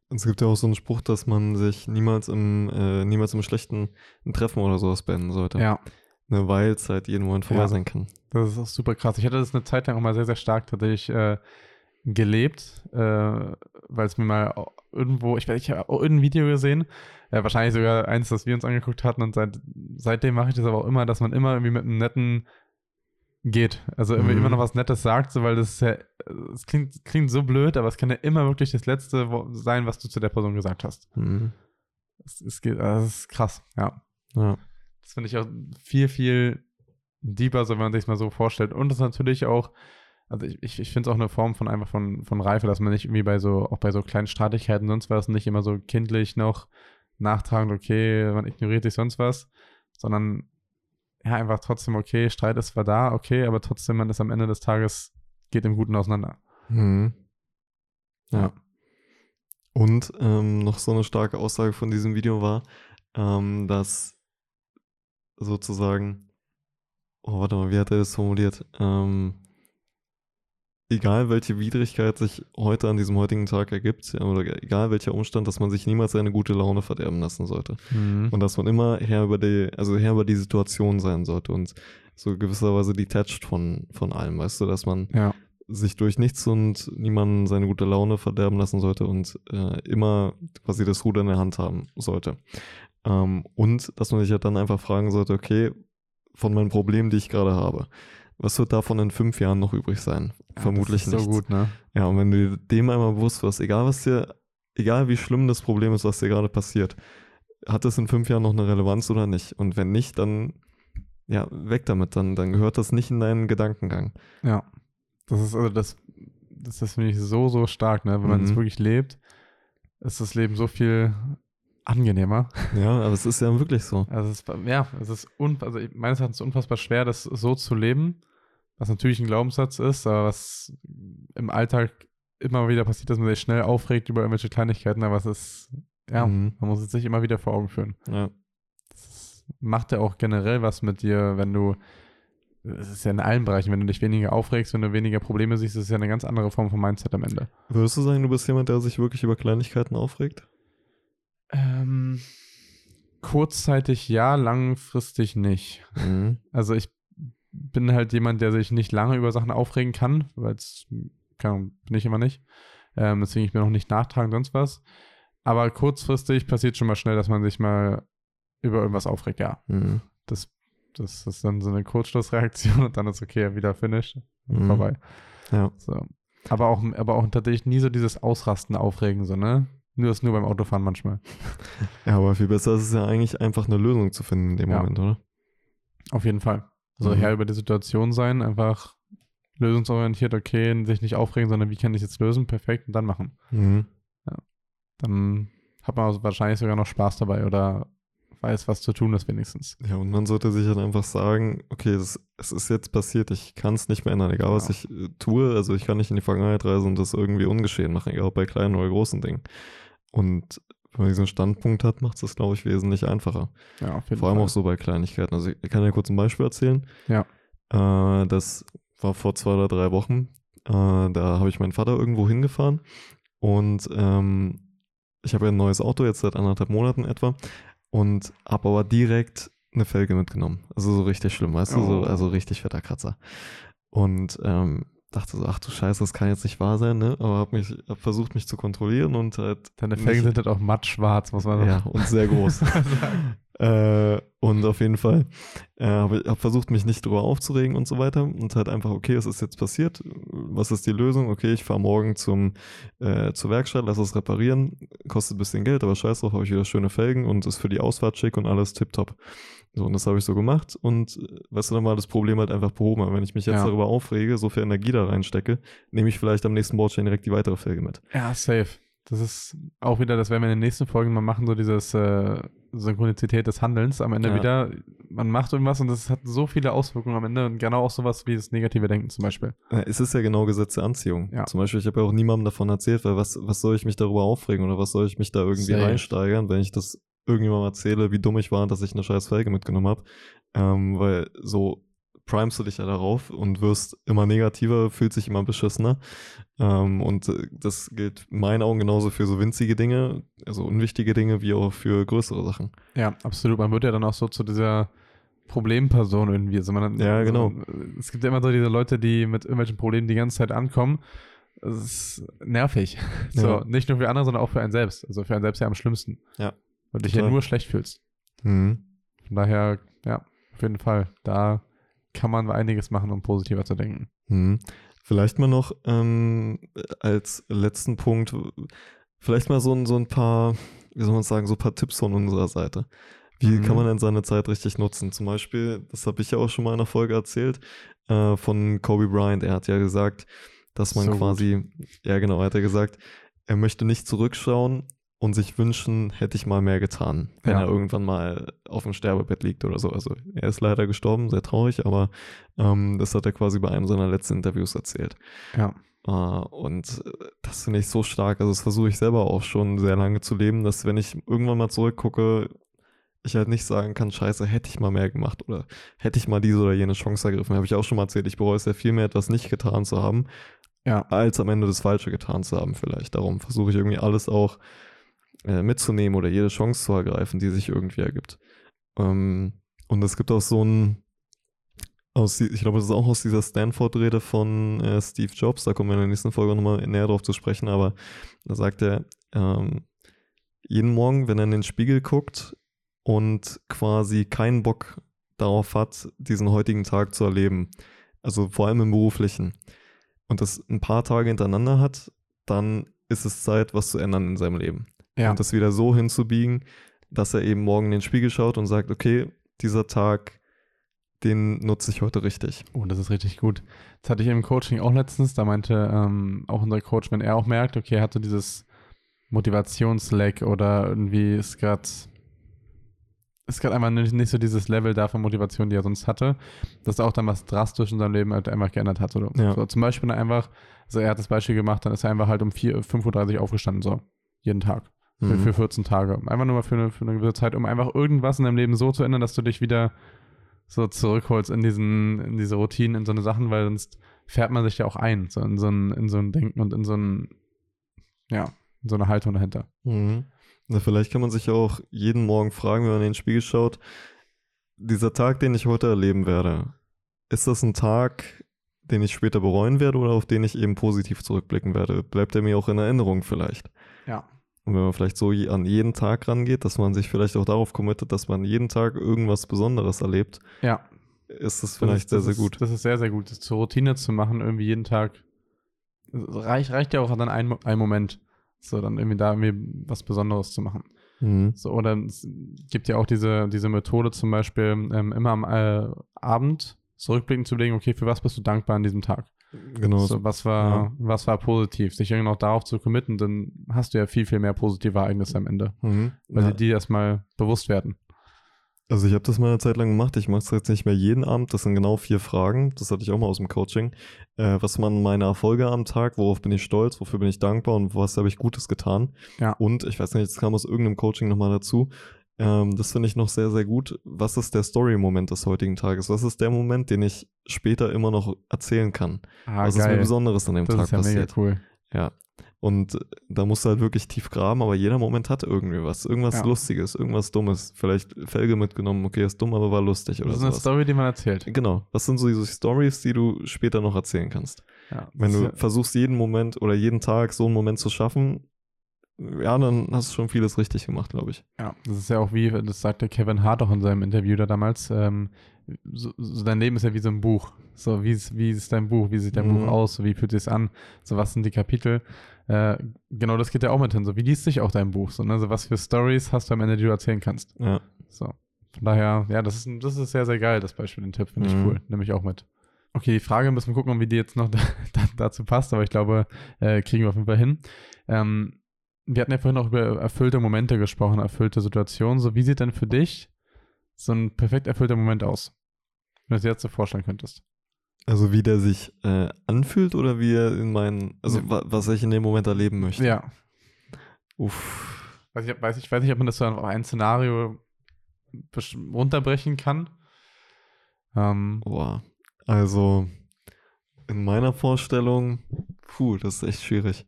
Es gibt ja auch so einen Spruch, dass man sich niemals im, äh, niemals im schlechten Treffen oder sowas beenden sollte. Ja. Ne, weil es halt jeden Moment vorbei Ja. sein kann. Das ist auch super krass. Ich hatte das eine Zeit lang auch mal sehr, sehr stark tatsächlich äh, gelebt, äh, weil es mir mal irgendwo, ich, weiß, ich habe auch irgendein Video gesehen, äh, wahrscheinlich sogar eins, das wir uns angeguckt hatten und seit, seitdem mache ich das aber auch immer, dass man immer irgendwie mit einem netten geht. Also Mhm. immer noch was Nettes sagt, so, weil das ist ja, es klingt, klingt so blöd, aber es kann ja immer wirklich das Letzte sein, was du zu der Person gesagt hast. Mhm. Es, es geht, das ist krass, ja. Ja. Das finde ich auch viel, viel deeper, so wenn man sich mal so vorstellt. Und das ist natürlich auch, also ich, ich, ich finde es auch eine Form von einfach von, von Reife, dass man nicht irgendwie bei so, auch bei so kleinen Streitigkeiten sonst was, nicht immer so kindlich noch nachtragend, okay, man ignoriert sich sonst was, sondern ja, einfach trotzdem, okay, Streit ist zwar da, okay, aber trotzdem, man ist am Ende des Tages, geht im Guten auseinander. Mhm. Ja. Und ähm, noch so eine starke Aussage von diesem Video war, ähm, dass sozusagen, oh, warte mal, wie hat er das formuliert? Ähm, egal welche Widrigkeit sich heute an diesem heutigen Tag ergibt, ja, oder egal welcher Umstand, dass man sich niemals seine gute Laune verderben lassen sollte. Mhm. Und dass man immer Herr über die, also Herr über die Situation sein sollte und so gewisserweise detached von, von allem, weißt du, dass man Ja, sich durch nichts und niemanden seine gute Laune verderben lassen sollte und äh, immer quasi das Ruder in der Hand haben sollte. Ähm, und dass man sich ja dann einfach fragen sollte, okay, von meinen Problemen, die ich gerade habe, was wird davon in fünf Jahren noch übrig sein? Ja, Vermutlich das ist nichts. so gut, ne? Ja, und wenn du dem einmal bewusst wirst, egal was dir, egal wie schlimm das Problem ist, was dir gerade passiert, hat es in fünf Jahren noch eine Relevanz oder nicht? Und wenn nicht, dann ja, weg damit, dann, dann gehört das nicht in deinen Gedankengang. Ja. Das ist also das, das, das finde ich so, so stark, ne? Wenn man es Mhm. wirklich lebt, ist das Leben so viel angenehmer. Ja, aber es ist ja wirklich so. Also es ist, ja, es ist un, also meines Erachtens unfassbar schwer, das so zu leben, was natürlich ein Glaubenssatz ist, aber was im Alltag immer wieder passiert, dass man sich schnell aufregt über irgendwelche Kleinigkeiten, aber es ist, ja, Mhm. man muss es sich immer wieder vor Augen führen. Ja. Das macht ja auch generell was mit dir, wenn du, es ist ja in allen Bereichen, wenn du dich weniger aufregst, wenn du weniger Probleme siehst, ist ja eine ganz andere Form von Mindset am Ende. Würdest du sagen, du bist jemand, der sich wirklich über Kleinigkeiten aufregt? Ähm, kurzzeitig ja, langfristig nicht. Mhm. Also ich bin halt jemand, der sich nicht lange über Sachen aufregen kann, weil es bin ich immer nicht. Ähm, deswegen ich bin noch nicht nachtragend, sonst was. Aber kurzfristig passiert schon mal schnell, dass man sich mal über irgendwas aufregt. Ja, Mhm. das, das ist dann so eine Kurzschlussreaktion und dann ist okay, wieder Finish, Mhm. vorbei. Ja. So. Aber auch, aber auch tatsächlich nie so dieses Ausrasten, Aufregen, so, ne? Nur das nur beim Autofahren manchmal. ja, aber viel besser ist es ja eigentlich einfach eine Lösung zu finden in dem Ja. Moment, oder? Auf jeden Fall. Also Mhm. Herr über die Situation sein, einfach lösungsorientiert, okay, sich nicht aufregen, sondern wie kann ich jetzt lösen, perfekt und dann machen. Mhm. Dann hat man also wahrscheinlich sogar noch Spaß dabei oder weiß, was zu tun ist wenigstens. Ja, und man sollte sich halt einfach sagen, okay, das, es ist jetzt passiert, ich kann es nicht mehr ändern, egal was Ja. ich äh, tue. Also ich kann nicht in die Vergangenheit reisen und das irgendwie ungeschehen machen, egal ob bei kleinen oder großen Dingen. Und wenn man diesen Standpunkt hat, macht es das, glaube ich, wesentlich einfacher. Ja, auf jeden Vor allem Fall. auch so bei Kleinigkeiten. Also ich kann ja kurz ein Beispiel erzählen. Ja. Äh, das war vor zwei oder drei Wochen. Äh, da habe ich meinen Vater irgendwo hingefahren und ähm, ich habe ja ein neues Auto, jetzt seit anderthalb Monaten etwa und habe aber direkt eine Felge mitgenommen. Also so richtig schlimm, weißt du? So, Oh. also richtig fetter Kratzer. Und ähm, dachte so, ach du Scheiße, das kann jetzt nicht wahr sein, ne? Aber habe mich hab versucht, mich zu kontrollieren und halt Deine Felgen sind halt auch mattschwarz, muss man ja, und sehr groß. Äh, und auf jeden Fall äh, habe ich hab versucht, mich nicht drüber aufzuregen und so weiter. Und halt einfach, okay, es ist jetzt passiert. Was ist die Lösung? Okay, ich fahre morgen zum, äh, zur Werkstatt, lass es reparieren. Kostet ein bisschen Geld, aber scheiß drauf, habe ich wieder schöne Felgen und ist für die Ausfahrt schick und alles tipptopp. So, und das habe ich so gemacht. Und äh, weißt du, dann war das Problem halt einfach behoben. Aber wenn ich mich jetzt Ja. darüber aufrege, so viel Energie da reinstecke, nehme ich vielleicht am nächsten Bordstein direkt die weitere Felge mit. Ja, safe. Das ist auch wieder, das werden wir in den nächsten Folgen mal machen, so dieses äh, Synchronizität des Handelns. Am Ende Ja. wieder, man macht irgendwas und das hat so viele Auswirkungen am Ende und genau auch sowas wie das negative Denken zum Beispiel. Es ist ja genau Gesetz der Anziehung. Ja. Zum Beispiel, ich habe ja auch niemandem davon erzählt, weil was, was soll ich mich darüber aufregen oder was soll ich mich da irgendwie Safe. reinsteigern, wenn ich das irgendjemandem erzähle, wie dumm ich war, dass ich eine scheiß Felge mitgenommen habe. Ähm, weil so primest du dich ja darauf und wirst immer negativer, fühlt sich immer beschissener. Ähm, und äh, das gilt in meinen Augen genauso für so winzige Dinge, also unwichtige Dinge, wie auch für größere Sachen. Ja, absolut. Man wird ja dann auch so zu dieser Problemperson irgendwie. Also man, Ja, genau. Also, es gibt ja immer so diese Leute, die mit irgendwelchen Problemen die ganze Zeit ankommen. Das ist nervig. So, Ja. nicht nur für andere, sondern auch für einen selbst. Also für einen selbst ja am schlimmsten. Ja. Weil du dich ja nur schlecht fühlst. Mhm. Von daher, ja, auf jeden Fall. Da kann man einiges machen, um positiver zu denken. Mhm. Vielleicht mal noch ähm, als letzten Punkt, vielleicht mal so, ein- so ein paar, wie soll man sagen, so ein paar Tipps von unserer Seite. Wie Mhm. kann man denn seine Zeit richtig nutzen? Zum Beispiel, das habe ich ja auch schon mal in einer Folge erzählt, äh, von Kobe Bryant. Er hat ja gesagt, dass man So gut. quasi, ja genau, er hat ja gesagt, er möchte nicht zurückschauen und sich wünschen, hätte ich mal mehr getan, wenn Ja. er irgendwann mal auf dem Sterbebett liegt oder so. Also er ist leider gestorben, sehr traurig, aber ähm, das hat er quasi bei einem seiner letzten Interviews erzählt. Ja. Äh, und äh, das finde ich so stark. Also das versuche ich selber auch schon sehr lange zu leben, dass wenn ich irgendwann mal zurückgucke, ich halt nicht sagen kann, scheiße, hätte ich mal mehr gemacht oder hätte ich mal diese oder jene Chance ergriffen. Habe ich auch schon mal erzählt. Ich bereue es ja viel mehr, etwas nicht getan zu haben, Ja. als am Ende das Falsche getan zu haben vielleicht. Darum versuche ich irgendwie alles auch äh, mitzunehmen oder jede Chance zu ergreifen, die sich irgendwie ergibt. Ähm, und es gibt auch so ein, aus, ich glaube, das ist auch aus dieser Stanford-Rede von äh, Steve Jobs, da kommen wir in der nächsten Folge nochmal näher drauf zu sprechen, aber da sagt er, ähm, jeden Morgen, wenn er in den Spiegel guckt und quasi keinen Bock darauf hat, diesen heutigen Tag zu erleben, also vor allem im beruflichen, und das ein paar Tage hintereinander hat, dann ist es Zeit, was zu ändern in seinem Leben. Ja. Und das wieder so hinzubiegen, dass er eben morgen in den Spiegel schaut und sagt, okay, dieser Tag, den nutze ich heute richtig. Oh, das ist richtig gut. Das hatte ich im Coaching auch letztens. Da meinte ähm, auch unser Coach, wenn er auch merkt, okay, er hat so dieses Motivationslack oder irgendwie ist gerade ist gerade einfach nicht, nicht so dieses Level da von Motivation, die er sonst hatte, dass er auch dann was drastisch in seinem Leben halt einfach geändert hat. Oder Ja. so, zum Beispiel einfach, also er hat das Beispiel gemacht, dann ist er einfach halt um 4, 5.30 Uhr aufgestanden, so, jeden Tag. Für, Mhm. für 14 Tage. Einfach nur mal für eine, für eine gewisse Zeit, um einfach irgendwas in deinem Leben so zu ändern, dass du dich wieder so zurückholst in diesen, in diese Routinen, in so eine Sachen, weil sonst fährt man sich ja auch ein, so in so ein, in so ein Denken und in so ein, ja, in so eine Haltung dahinter. Mhm. Na, vielleicht kann man sich auch jeden Morgen fragen, wenn man in den Spiegel schaut, dieser Tag, den ich heute erleben werde, ist das ein Tag, den ich später bereuen werde oder auf den ich eben positiv zurückblicken werde? Bleibt er mir auch in Erinnerung vielleicht? Ja. Und wenn man vielleicht so je- an jeden Tag rangeht, dass man sich vielleicht auch darauf committet, dass man jeden Tag irgendwas Besonderes erlebt, Ja. ist das Das vielleicht ist, sehr, das sehr ist, gut. Das ist sehr, sehr gut, das zur Routine zu machen, irgendwie jeden Tag. Reicht, reicht ja auch dann ein, ein Moment. So, dann irgendwie da irgendwie was Besonderes zu machen. Mhm. So, oder es gibt ja auch diese, diese Methode zum Beispiel, ähm, immer am äh, Abend zurückblicken zu überlegen, okay, für was bist du dankbar an diesem Tag? Genau. So, was war, Ja. was war positiv? Sich irgendwie noch darauf zu committen, dann hast du ja viel, viel mehr positive Ereignisse am Ende, Mhm. weil Ja. dir die erstmal bewusst werden. Also ich habe das mal eine Zeit lang gemacht. Ich mache es jetzt nicht mehr jeden Abend. Das sind genau vier Fragen. Das hatte ich auch mal aus dem Coaching. Äh, was waren meine Erfolge am Tag? Worauf bin ich stolz? Wofür bin ich dankbar? Und was habe ich Gutes getan? Ja. Und ich weiß nicht, das kam aus irgendeinem Coaching nochmal dazu. Ähm, das finde ich noch sehr, sehr gut. Was ist der Story-Moment des heutigen Tages? Was ist der Moment, den ich später immer noch erzählen kann? Ah, was ist mir Besonderes an dem Das Tag ist ja passiert? mega cool. Ja. Und da musst du halt wirklich tief graben, aber jeder Moment hat irgendwie was. Irgendwas Ja. Lustiges, irgendwas Dummes. Vielleicht Felge mitgenommen, okay, ist dumm, aber war lustig oder Das ist eine sowas. Story, die man erzählt. Genau. Was sind so diese Stories, die du später noch erzählen kannst? Ja, Wenn du ja- versuchst, jeden Moment oder jeden Tag so einen Moment zu schaffen, ja, dann hast du schon vieles richtig gemacht, glaube ich. Ja, das ist ja auch wie, das sagte Kevin Hart auch in seinem Interview da damals, ähm, so, so dein Leben ist ja wie so ein Buch. So, wie ist, wie ist dein Buch? Wie sieht dein Mhm. Buch aus? So, wie fühlt es an? So, was sind die Kapitel? Äh, genau das geht ja auch mit hin. So, wie liest sich auch dein Buch? So, ne? so, was für Stories hast du am Ende, die du erzählen kannst? Ja. So. Von daher, ja, das ist, das ist sehr, sehr geil, das Beispiel, den Tipp, finde ich Mhm. cool. Nehme ich auch mit. Okay, die Frage müssen wir gucken, wie die jetzt noch da, da, dazu passt, aber ich glaube, äh, kriegen wir auf jeden Fall hin. Ähm, wir hatten ja vorhin auch über erfüllte Momente gesprochen, erfüllte Situationen. So, wie sieht denn für dich so ein perfekt erfüllter Moment aus? Wenn du es dir jetzt so vorstellen könntest. Also wie der sich äh, anfühlt oder wie er in meinen, also Ja. wa was ich in dem Moment erleben möchte. Ja. Uff. Weiß ich, weiß ich, weiß nicht, ob man das so auf ein Szenario runterbrechen kann. Ähm, Boah. Also in meiner Vorstellung, puh, das ist echt schwierig.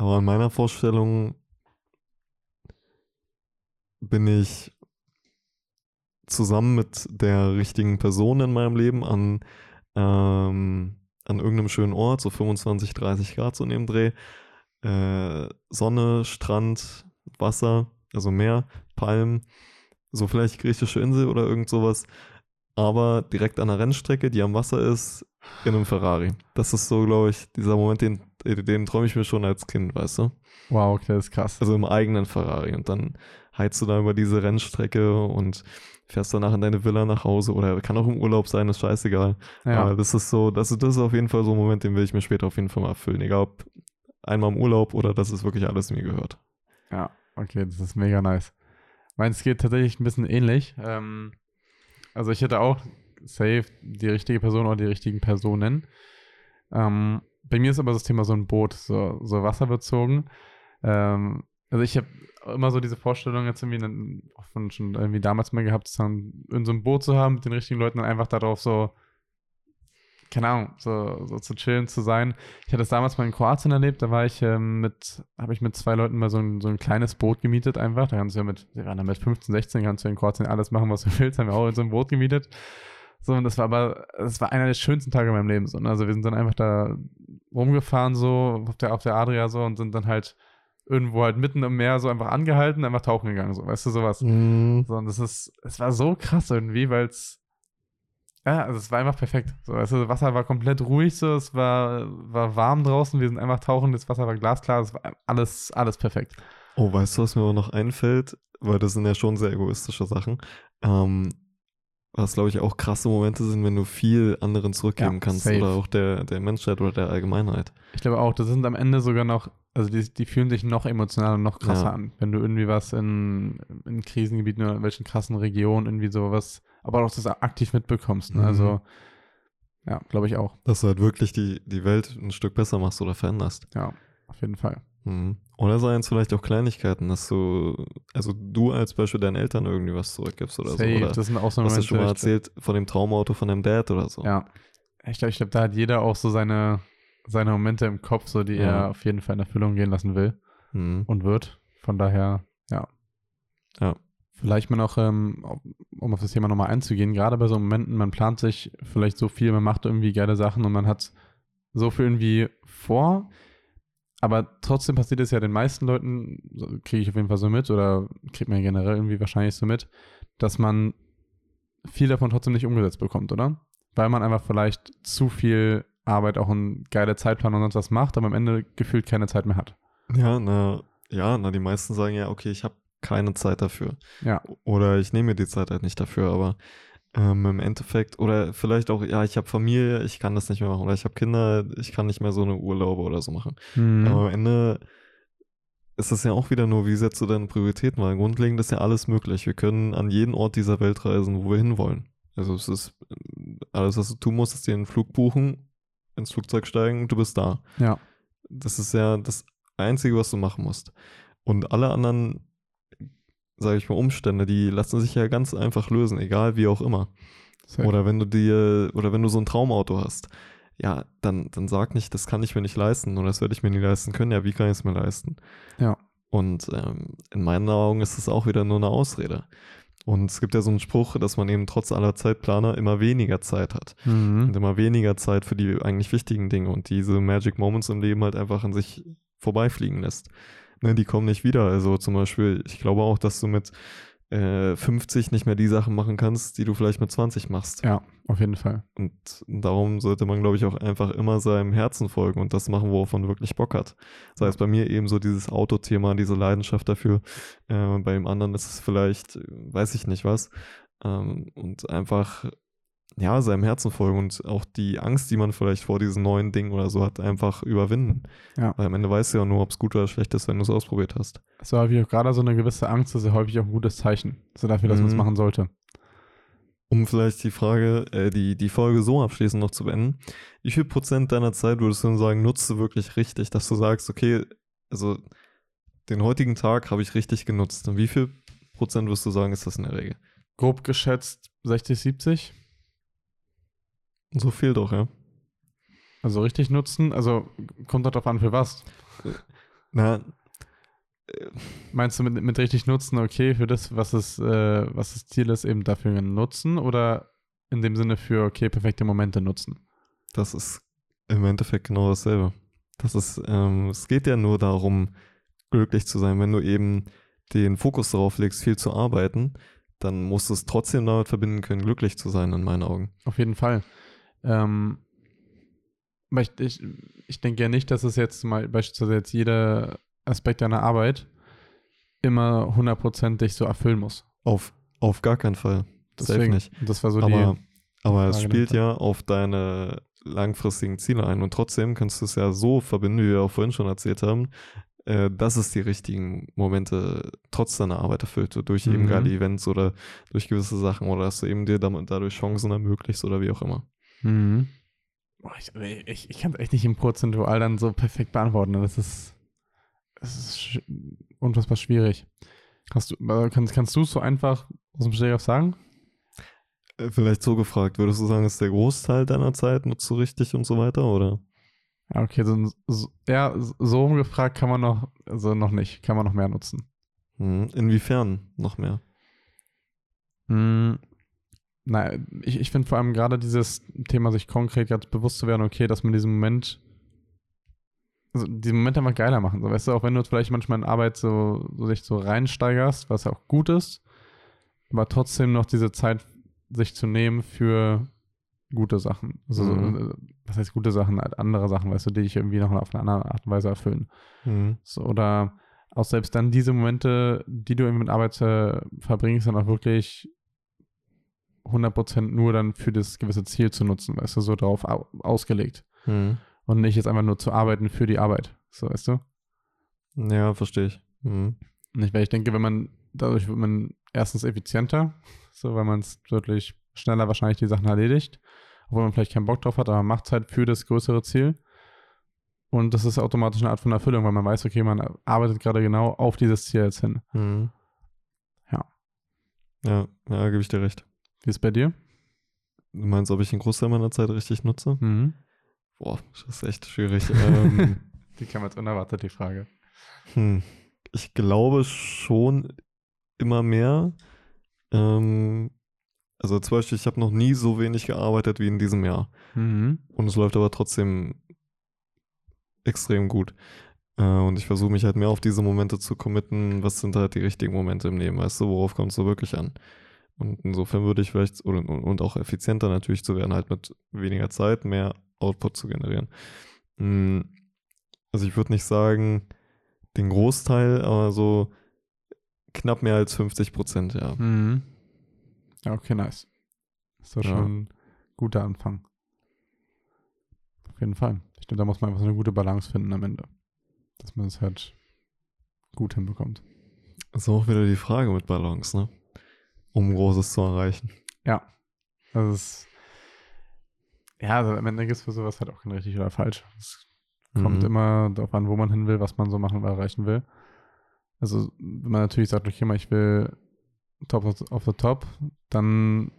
Aber in meiner Vorstellung bin ich zusammen mit der richtigen Person in meinem Leben an, ähm, an irgendeinem schönen Ort, so 25, 30 Grad so in dem Dreh. Äh, Sonne, Strand, Wasser, also Meer, Palmen, so vielleicht griechische Insel oder irgend sowas aber direkt an der Rennstrecke, die am Wasser ist, in einem Ferrari. Das ist so, glaube ich, dieser Moment, den, den träume ich mir schon als Kind, weißt du? wow, okay, das ist krass. Also im eigenen Ferrari. Und dann heizt du da über diese Rennstrecke und fährst danach in deine Villa nach Hause oder kann auch im Urlaub sein, ist scheißegal. ja. Aber das ist so, das, das ist auf jeden Fall so ein Moment, den will ich mir später auf jeden Fall mal erfüllen. Egal ob einmal im Urlaub oder dass es wirklich alles mir gehört. Ja, okay, das ist mega nice. Meins geht tatsächlich ein bisschen ähnlich. Ähm, also ich hätte auch safe die richtige Person oder die richtigen Personen. Ähm, bei mir ist aber das Thema so ein Boot, so, so wasserbezogen. Ähm, also ich habe immer so diese Vorstellung jetzt irgendwie schon irgendwie damals mal gehabt, dann in so einem Boot zu haben mit den richtigen Leuten und einfach darauf so keine Ahnung, so, so zu chillen, zu sein. Ich hatte es damals mal in Kroatien erlebt, da war ich ähm, mit, habe ich mit zwei Leuten mal so ein, so ein kleines Boot gemietet einfach. Da kannst du ja mit, wir waren da mit 15, 16, kannst du in Kroatien alles machen, was du willst, haben wir auch in so einem Boot gemietet. So, und das war aber, das war einer der schönsten Tage in meinem Leben. So, ne? Also wir sind dann einfach da rumgefahren, so auf der, auf der Adria so und sind dann halt irgendwo halt mitten im Meer so einfach angehalten, einfach tauchen gegangen, so, weißt du, sowas. Mhm. So, und das ist, es war so krass irgendwie, weil es, ja, also es war einfach perfekt. So, weißt du, das Wasser war komplett ruhig, so, es war, war warm draußen, wir sind einfach tauchen, das Wasser war glasklar, es war alles, alles perfekt. Oh, weißt du, was mir auch noch einfällt? Weil das sind ja schon sehr egoistische Sachen. Ähm, was, glaube ich, auch krasse Momente sind, wenn du viel anderen zurückgeben Ja, kannst. safe. Oder auch der, der Menschheit oder der Allgemeinheit. Ich glaube auch, das sind am Ende sogar noch, also die, die fühlen sich noch emotionaler und noch krasser Ja. an. Wenn du irgendwie was in, in Krisengebieten oder in welchen krassen Regionen irgendwie sowas, aber auch das aktiv mitbekommst. Ne? Mhm. Also, ja, glaube ich auch. Dass du halt wirklich die, die Welt ein Stück besser machst oder veränderst. Ja, auf jeden Fall. Mhm. Oder seien es vielleicht auch Kleinigkeiten, dass du, also du als Beispiel deinen Eltern irgendwie was zurückgibst oder Safe, so. Oder das sind auch so hast du Momente, schon mal erzählt von dem Traumauto von deinem Dad oder so. Ja. Ich glaube, ich glaub, da hat jeder auch so seine, seine Momente im Kopf, so die Ja. er auf jeden Fall in Erfüllung gehen lassen will Mhm. und wird. Von daher, ja. Ja. Vielleicht mal noch, ähm, um auf das Thema nochmal einzugehen, gerade bei so Momenten, man plant sich vielleicht so viel, man macht irgendwie geile Sachen und man hat so viel irgendwie vor, aber trotzdem passiert es ja den meisten Leuten, kriege ich auf jeden Fall so mit oder kriegt man generell irgendwie wahrscheinlich so mit, dass man viel davon trotzdem nicht umgesetzt bekommt, oder? Weil man einfach vielleicht zu viel Arbeit auch in geile Zeitplan und sonst was macht, aber am Ende gefühlt keine Zeit mehr hat. Ja, na, ja, na, die meisten sagen ja, okay, ich habe keine Zeit dafür. Ja. Oder ich nehme mir die Zeit halt nicht dafür, aber ähm, im Endeffekt, oder vielleicht auch, ja, ich habe Familie, ich kann das nicht mehr machen. Oder ich habe Kinder, ich kann nicht mehr so eine Urlaube oder so machen. Mhm. Aber am Ende ist das ja auch wieder nur, wie setzt du deine Prioritäten? Weil grundlegend ist ja alles möglich. Wir können an jeden Ort dieser Welt reisen, wo wir hinwollen. Also es ist alles, was du tun musst, ist dir einen Flug buchen, ins Flugzeug steigen, du bist da. Ja. Das ist ja das Einzige, was du machen musst. Und alle anderen, sage ich mal, Umstände, die lassen sich ja ganz einfach lösen, egal wie auch immer. Safe. Oder wenn du dir, oder wenn du so ein Traumauto hast, ja, dann, dann sag nicht, das kann ich mir nicht leisten oder das werde ich mir nie leisten können. Ja, wie kann ich es mir leisten? Ja. Und ähm, in meinen Augen ist es auch wieder nur eine Ausrede. Und es gibt ja so einen Spruch, dass man eben trotz aller Zeitplaner immer weniger Zeit hat. Mhm. Und immer weniger Zeit für die eigentlich wichtigen Dinge und diese Magic Moments im Leben halt einfach an sich vorbeifliegen lässt. Ne, die kommen nicht wieder. Also zum Beispiel, ich glaube auch, dass du mit äh, 50 nicht mehr die Sachen machen kannst, die du vielleicht mit 20 machst. Ja, auf jeden Fall. Und darum sollte man, glaube ich, auch einfach immer seinem Herzen folgen und das machen, worauf man wirklich Bock hat. Sei es bei mir eben so dieses Autothema, diese Leidenschaft dafür. Äh, bei dem anderen ist es vielleicht, äh, weiß ich nicht was. Ähm, und einfach, ja, seinem Herzen folgen und auch die Angst, die man vielleicht vor diesen neuen Dingen oder so hat, einfach überwinden. Ja. Weil am Ende weißt du ja nur, ob es gut oder schlecht ist, wenn du es ausprobiert hast. So häufig auch gerade so eine gewisse Angst, das ist ja häufig auch ein gutes Zeichen. So dafür, dass man es Mhm. machen sollte. Um vielleicht die Frage, äh, die, die Folge so abschließend noch zu beenden. Wie viel Prozent deiner Zeit würdest du denn sagen, nutzt du wirklich richtig, dass du sagst, okay, also den heutigen Tag habe ich richtig genutzt. Und wie viel Prozent würdest du sagen, ist das in der Regel? Grob geschätzt 60, 70. So viel doch, ja. Also richtig nutzen. Also kommt darauf an, für was. Na, Meinst du mit, mit richtig nutzen, okay, für das, was es, äh, was das Ziel ist, eben dafür nutzen oder in dem Sinne für, okay, perfekte Momente nutzen? das ist im Endeffekt genau dasselbe. Das ist, ähm, es geht ja nur darum, glücklich zu sein. Wenn du eben den Fokus darauf legst, viel zu arbeiten, dann musst du es trotzdem damit verbinden können, glücklich zu sein, in meinen Augen. Auf jeden Fall. Ähm, aber ich, ich, ich denke ja nicht, dass es jetzt mal beispielsweise jetzt jeder Aspekt deiner Arbeit immer hundertprozentig so erfüllen muss. Auf, auf gar keinen Fall. Safe Deswegen, nicht. das war so aber, die. aber es spielt ja auf deine langfristigen Ziele ein und trotzdem kannst du es ja so verbinden, wie wir auch vorhin schon erzählt haben, äh, dass es die richtigen Momente trotz deiner Arbeit erfüllt, durch eben Mhm. geile Events oder durch gewisse Sachen oder dass du eben dir damit, dadurch Chancen ermöglicht oder wie auch immer. Mhm. Boah, ich ich, ich kann es echt nicht im Prozentual dann so perfekt beantworten. Das ist, das ist sch unfassbar schwierig. Hast du, äh, kannst, kannst du es so einfach aus dem Stegreif sagen? Äh, Vielleicht so gefragt, würdest du sagen, ist der Großteil deiner Zeit nutzt du richtig und so weiter oder? Ja, okay, so, so, ja, so rumgefragt kann man noch, also noch nicht, kann man noch mehr nutzen. Hm, Inwiefern noch mehr? Mm, Na, ich, ich finde vor allem gerade dieses Thema, sich konkret ganz bewusst zu werden, okay, dass man diesen Moment, also diesen Moment einfach geiler machen. So, weißt du, auch wenn du vielleicht manchmal in Arbeit so, so dich so reinsteigerst, was ja auch gut ist, aber trotzdem noch diese Zeit sich zu nehmen für gute Sachen. Also, Mhm. was heißt gute Sachen? Halt andere Sachen, weißt du, die dich irgendwie noch auf eine andere Art und Weise erfüllen. Hm. So, oder auch selbst dann diese Momente, die du irgendwie mit Arbeit äh, verbringst, dann auch wirklich 100% nur dann für das gewisse Ziel zu nutzen, weißt du, so darauf au ausgelegt. Hm. Und nicht jetzt einfach nur zu arbeiten für die Arbeit, so, weißt du? Ja, verstehe ich. Hm. Nicht, weil ich denke, wenn man, dadurch wird man erstens effizienter, so, weil man es deutlich schneller wahrscheinlich die Sachen erledigt, obwohl man vielleicht keinen Bock drauf hat, aber man macht es halt für das größere Ziel. Und das ist automatisch eine Art von Erfüllung, weil man weiß, okay, man arbeitet gerade genau auf dieses Ziel jetzt hin. Hm. Ja. Ja, ja, gebe ich dir recht. Wie ist bei dir? Du meinst, ob ich einen Großteil meiner Zeit richtig nutze? Mhm. Boah, das ist echt schwierig. ähm, Die kam jetzt unerwartet, die Frage. hm. Ich glaube schon immer mehr. Ähm, also zum Beispiel, ich habe noch nie so wenig gearbeitet wie in diesem Jahr. Mhm. Und es läuft aber trotzdem extrem gut. Äh, und ich versuche mich halt mehr auf diese Momente zu committen. Was sind halt die richtigen Momente im Leben? Weißt du, worauf kommt es so wirklich an? Und insofern würde ich vielleicht, oder, und auch effizienter natürlich zu werden, halt mit weniger Zeit mehr Output zu generieren. Mm, Also ich würde nicht sagen, den Großteil, aber so knapp mehr als 50 Prozent, ja. Mhm. Ja, okay, nice. Ist doch Ja. schon ein guter Anfang. Auf jeden Fall. Ich glaube, da muss man einfach so eine gute Balance finden am Ende. Dass man es halt gut hinbekommt. Das ist auch wieder die Frage mit Balance, ne? Um Großes zu erreichen. Ja. Das ist. Ja, also am Ende gibt es für sowas halt auch kein richtig oder falsch. Es kommt Mhm. immer darauf an, wo man hin will, was man so machen oder erreichen will. Also, wenn man natürlich sagt, okay, mal, ich will top of, the top, dann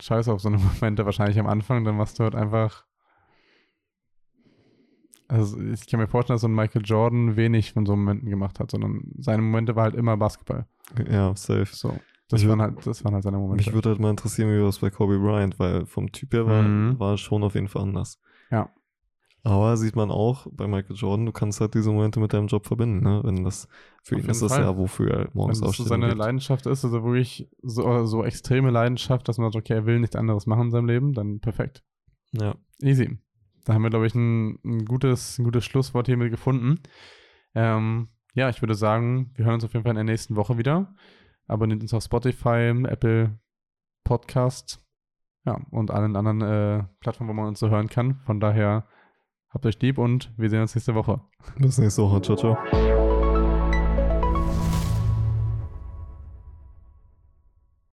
scheiß auf so eine Momente wahrscheinlich am Anfang, dann machst du halt einfach. Also, ich kann mir vorstellen, dass so ein Michael Jordan wenig von so Momenten gemacht hat, sondern seine Momente war halt immer Basketball. Ja, safe. So. Das, Ich waren, halt, das waren halt seine Momente. Mich würde halt mal interessieren, wie das bei Kobe Bryant, weil vom Typ her war, Mhm. war es schon auf jeden Fall anders. Ja. Aber sieht man auch bei Michael Jordan, du kannst halt diese Momente mit deinem Job verbinden, ne? Wenn das für Auf ihn ist das Fall. ja, wofür er morgens Wenn das so aufsteht. seine lebt. Leidenschaft ist, also wirklich so, so extreme Leidenschaft, dass man sagt, okay, er will nichts anderes machen in seinem Leben, dann perfekt. Ja. Easy. Da haben wir, glaube ich, ein, ein, gutes, ein gutes Schlusswort hiermit gefunden. Ähm, ja, ich würde sagen, wir hören uns auf jeden Fall in der nächsten Woche wieder. Abonniert uns auf Spotify, Apple Podcast, ja, und allen anderen äh, Plattformen, wo man uns so hören kann. Von daher habt euch lieb und wir sehen uns nächste Woche. Bis nächste Woche. Ciao, ciao.